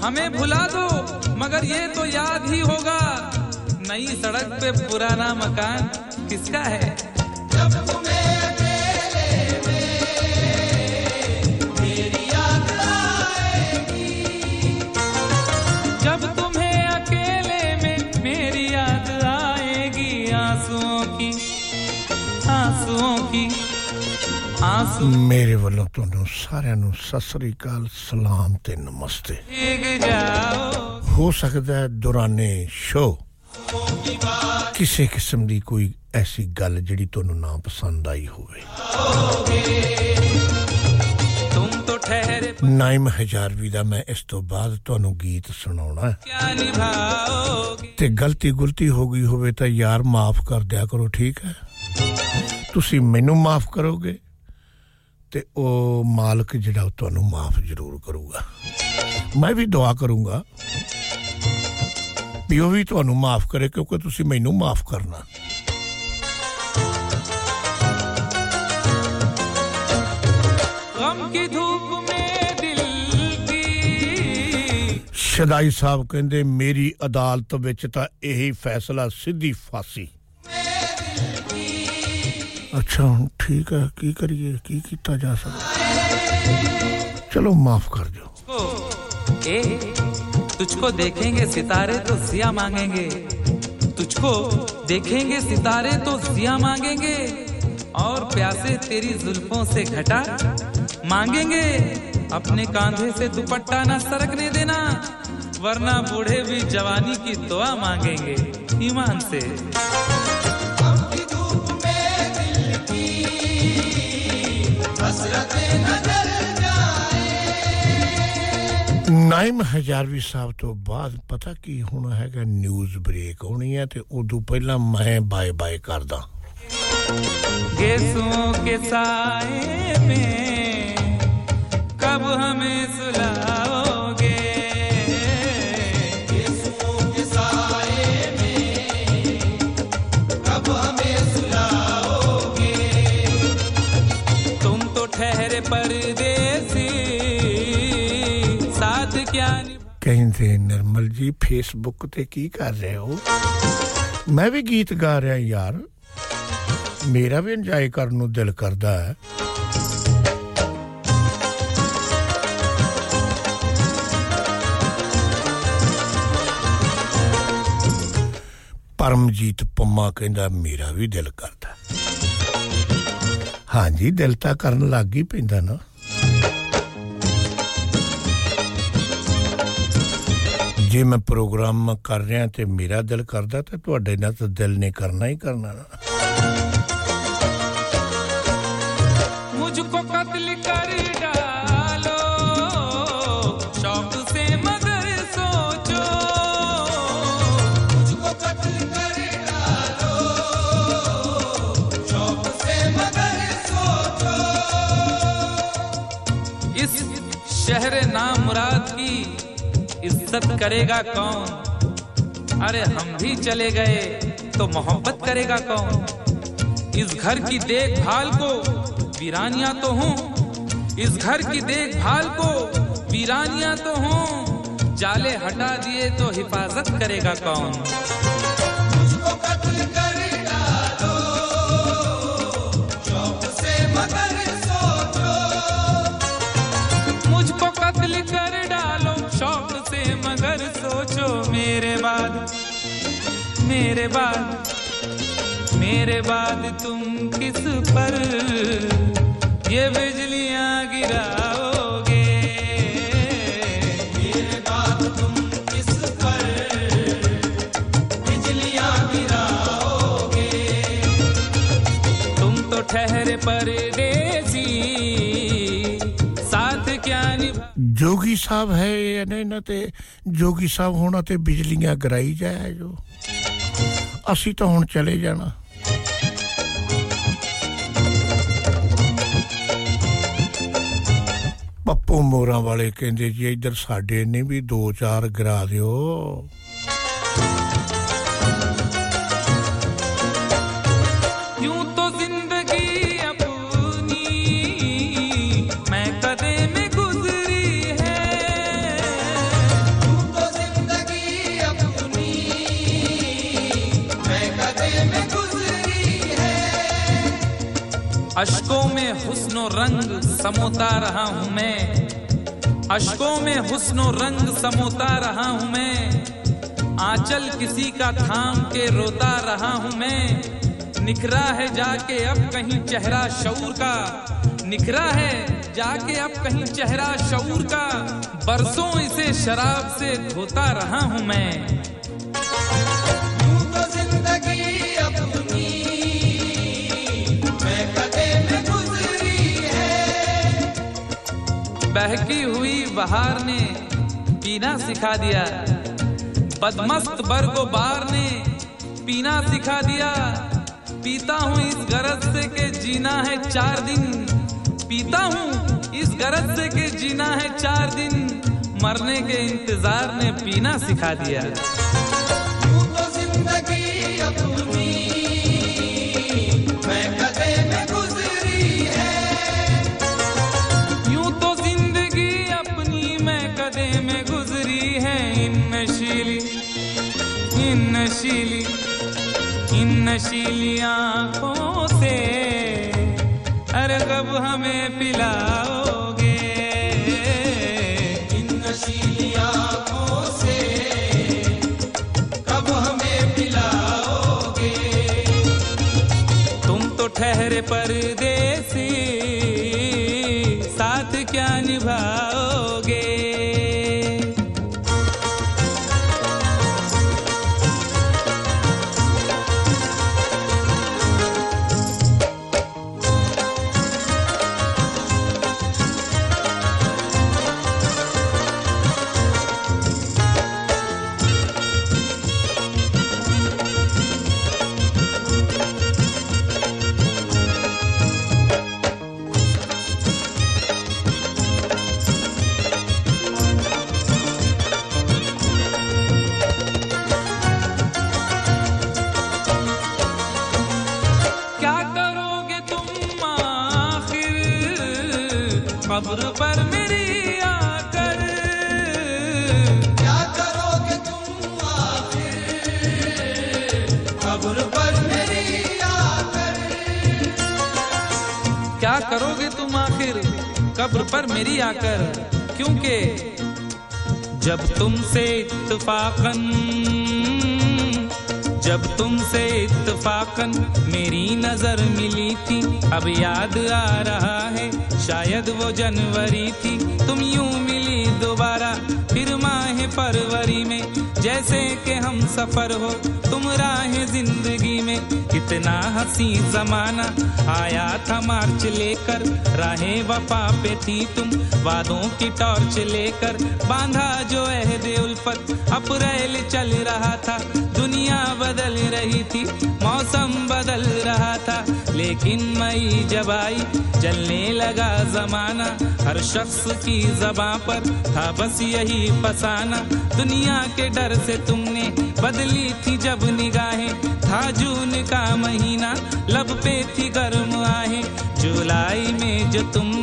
हमें भुला दो, मगर ये तो याद ही होगा। नई सड़क पे पुराना मकान किसका है? ਆਸੂ। ਮੇਰੇ ਵੱਲੋਂ ਤੁਹਾਨੂੰ ਸਾਰਿਆਂ ਨੂੰ ਸਤਿ ਸ੍ਰੀ ਅਕਾਲ ਸਲਾਮ ਤੇ ਨਮਸਤੇ। ਹੋ ਸਕਦਾ ਹੈ ਦੌਰਾਨੇ ਸ਼ੋ ਕਿਸੇ ਕਿਸਮ ਦੀ ਕੋਈ ਐਸੀ ਗੱਲ ਜਿਹੜੀ ਤੁਹਾਨੂੰ ਨਾ ਪਸੰਦ ਆਈ ਹੋਵੇ। ਤੁਮ ਤੋ ਠਹਿਰੇ ਨਾਇਮ ਹਜ਼ਾਰਵੀ ਦਾ ਮੈਂ ਇਸ ਤੋਂ ਬਾਅਦ ਤੁਹਾਨੂੰ ਗੀਤ ਸੁਣਾਉਣਾ ਤੇ ਗਲਤੀ ਗੁਲਤੀ ਹੋ ਗਈ ਹੋਵੇ ਤਾਂ ਯਾਰ ਮਾਫ ਕਰ ਦਿਆ ਕਰੋ ਠੀਕ ਹੈ? ਤੁਸੀਂ ਮੈਨੂੰ ਮਾਫ ਕਰੋਗੇ? ਤੇ ਉਹ ਮਾਲਕ ਜਿਹੜਾ ਤੁਹਾਨੂੰ ਮਾਫ ਜ਼ਰੂਰ ਕਰੂਗਾ। ਮੈਂ ਵੀ ਦੁਆ ਕਰੂੰਗਾ ਵੀ ਉਹ ਵੀ ਤੁਹਾਨੂੰ ਮਾਫ ਕਰੇ ਕਿਉਂਕਿ ਤੁਸੀਂ ਮੈਨੂੰ ਮਾਫ ਕਰਨਾ। ਗਮ ਕੀ ਧੂਪ ਮੇ ਦਿਲ ਦੀ। ਸ਼ਦਾਈ ਸਾਹਿਬ ਕਹਿੰਦੇ ਮੇਰੀ ਅਦਾਲਤ ਵਿੱਚ ਤਾਂ ਇਹੀ ਫੈਸਲਾ ਸਿੱਧੀ ਫਾਸੀ। अच्छा हूँ ठीक है, की करिए, की किया जा सकता चलो, माफ़ कर दो। तुझको देखेंगे सितारे तो सिया मांगेंगे। तुझको देखेंगे सितारे तो सिया मांगेंगे। और प्यासे तेरी जुल्फों से घटा मांगेंगे। अपने कांधे से दुपट्टा ना सरकने देना, वरना बूढ़े भी जवानी की दुआ मांगेंगे, ईमान से। ਨਾਇਮ ਹਜ਼ਾਰਵੀ ਸਾਹਿਬ ਤੋਂ ਬਾਅਦ ਪਤਾ ਕੀ ਹੋਣਾ ਹੈਗਾ ਨਿਊਜ਼ ਬ੍ਰੇਕ ਹੋਣੀ ਹੈ ਤੇ ਉਦੋਂ ਪਹਿਲਾਂ ਮੈਂ ਬਾਏ ਬਾਏ ਕਰਦਾ गेसुओं के साए में कब हमें सुलाओगे ਕਹਿੰਦੇ, ਨਰਮਲ ਜੀ ਫੇਸਬੁੱਕ ਤੇ ਕੀ ਕਰ ਰਹੇ ਹੋ? ਮੈਂ ਵੀ ਗੀਤ ਗਾ ਰਿਹਾ, ਯਾਰ। ਮੇਰਾ ਵੀ ਇੰਜੋਏ ਕਰਨ ਨੂੰ ਦਿਲ ਕਰਦਾ ਹੈ। ਪਰਮਜੀਤ ਪੰਮਾ ਕਹਿੰਦਾ, ਮੇਰਾ ਵੀ ਦਿਲ ਕਰਦਾ ਹਾਂਜੀ, ਦਿਲ ਤਾਂ ਕਰਨ ਲੱਗ ਹੀ ਪੈਂਦਾ ਨਾ। ਜੇ ਮੈਂ ਪ੍ਰੋਗਰਾਮ ਕਰ ਰਿਹਾ ਤੇ ਮੇਰਾ ਦਿਲ ਕਰਦਾ ਤਾਂ ਤੁਹਾਡੇ ਨਾਲ ਤਾਂ ਦਿਲ ਨੇ ਕਰਨਾ ਹੀ ਕਰਨਾ। ਮੁਝ ਕੋ ਕਤਲ इज़्ज़त करेगा कौन? अरे हम भी चले गए तो मोहब्बत करेगा कौन? इस घर की देखभाल को वीरानिया तो हूँ। इस घर की देखभाल को वीरानिया तो हूँ। जाले हटा दिए तो हिफाजत करेगा कौन? कत्ल कर बाद, मेरे बाद मेरे बाद तुम किस पर ये बिजलियाँ गिराओगे? तुम किस पर बिजलियाँ गिराओगे? तुम तो ठहरे परदेसी ਜੋਗੀ ਸਾਹਿਬ ਹੈ ਇਹਨੇ ਨਾ ਤੇ। ਜੋਗੀ ਸਾਹਿਬ ਹੋਣਾ ਤੇ ਬਿਜਲੀਆਂ ਗਰਾਈ ਜਾਇਆ ਜੋ ਅਸੀਂ ਤਾਂ ਹੁਣ ਚਲੇ ਜਾਣਾ। ਪੱਪੂ ਮੋਰਾਂ ਵਾਲੇ ਕਹਿੰਦੇ ਜੀ, ਇੱਧਰ ਸਾਡੇ ਨੇ ਵੀ ਦੋ ਚਾਰ ਗਰਾ ਦਿਓ। अशकों में हुस्नो रंग समोता रहा हूँ मैं। अशकों में हुस्नो रंग समोता रहा हूँ मैं। आंचल किसी का थाम के रोता रहा हूँ मैं। निखरा है जाके अब कहीं चेहरा शऊर का। निखरा है जाके अब कहीं चेहरा शऊर का। बरसों इसे शराब से धोता रहा हूँ मैं। बहकी हुई बहार ने पीना सिखा दिया। बदमस्त बरगो बार ने पीना सिखा दिया। पीता हूँ इस गरज से के जीना है चार दिन। पीता हूँ इस गरज से के जीना है चार दिन। मरने के इंतज़ार ने पीना सिखा दिया। नशीली, इन नशीली आँखों से। कब हमें पिलाओगे? इन से कब हमें पिलाओगे? तुम तो ठहरे परदेसी पर मेरी आकर, क्योंकि जब तुमसे इत्तफाकन, जब तुमसे इत्तफाकन मेरी नज़र मिली थी, अब याद आ रहा है, शायद वो जनवरी थी, तुम यूँ मिली दोबारा, फिर माह फरवरी में, जैसे कि हम सफ़र हो तुम है ज़िंदगी में। कितना हसी जमाना आया था मार्च लेकर। राहे वफा पे थी तुम, वादों की टॉर्च लेकर। बांधा जो अहद उल्फत अप्रैल चल रहा था। दुनिया बदल रही थी, मौसम बदल रहा था, लेकिन मई जब आई, जलने लगा जमाना, हर शख्स की जबा पर था बस यही फसाना। दुनिया के डर से तुमने बदली थी जब निगाहें, था जून का महीना, लब पे थी गर्म आहे, जुलाई में जो तुमने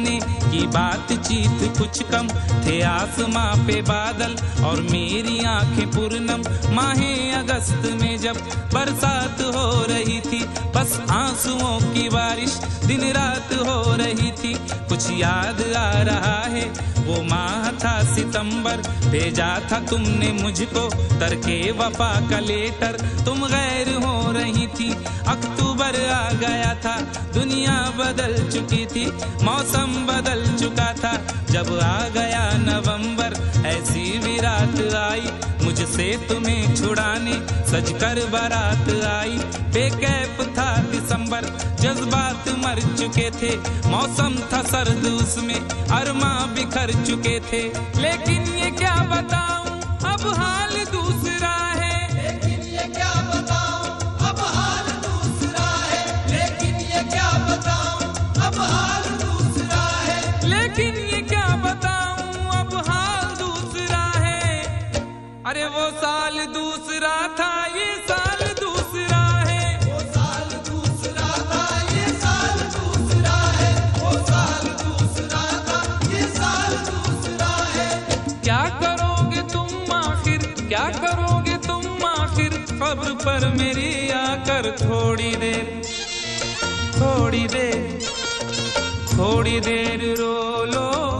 की बातचीत कुछ कम। थे आसमां पे बादल और मेरी आँखें पूर्णम। माहे अगस्त में जब बरसात हो रही थी, बस आंसुओं की बारिश दिन रात हो रही थी। कुछ याद आ रहा है, वो माह था सितंबर। भेजा था तुमने मुझको तरके वफा का लेटर। तुम गैर हो रही थी अक्टूबर आ गया था। दुनिया बदल चुकी थी, मौसम बदल चुका था। जब आ गया नवंबर, ऐसी भी रात आई। मुझसे तुम्हें छुड़ाने सजकर बारात आई। बेकैफ था दिसंबर, जज्बात मर चुके थे। मौसम था सर्द उसमें, अरमा बिखर चुके थे। लेकिन ये क्या बताऊँ, अब हाल आकर थोड़ी देर थोड़ी देर थोड़ी देर रो लोगे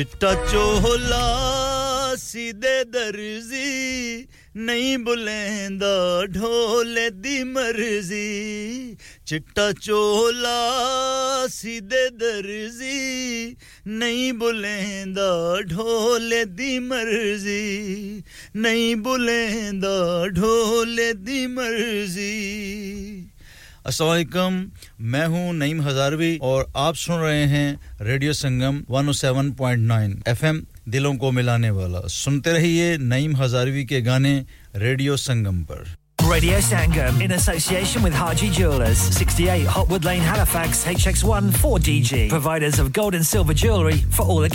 चिट्टा चोला, सीधे दर्जी, नहीं बुलेंदा ढोले दी मर्ज़ी। चिट्टा चोला, सीधे दर्जी, नहीं बुलेंदा ढोले दी मर्ज़ी। नहीं बुलेंदा ढोले दी मर्ज़ी। असलकम मैं हूँ नईम हजारवी और आप सुन रहे हैं रेडियो संगम 107.9 एफएम दिलों को मिलाने वाला सुनते रहिए नईम हजारवी के गाने रेडियो संगम पर Radio Sangam in association with Haji Jewelers, 68 Hotwood Lane, Halifax, HX1 4DG. Providers of gold and silver jewellery for all occasions.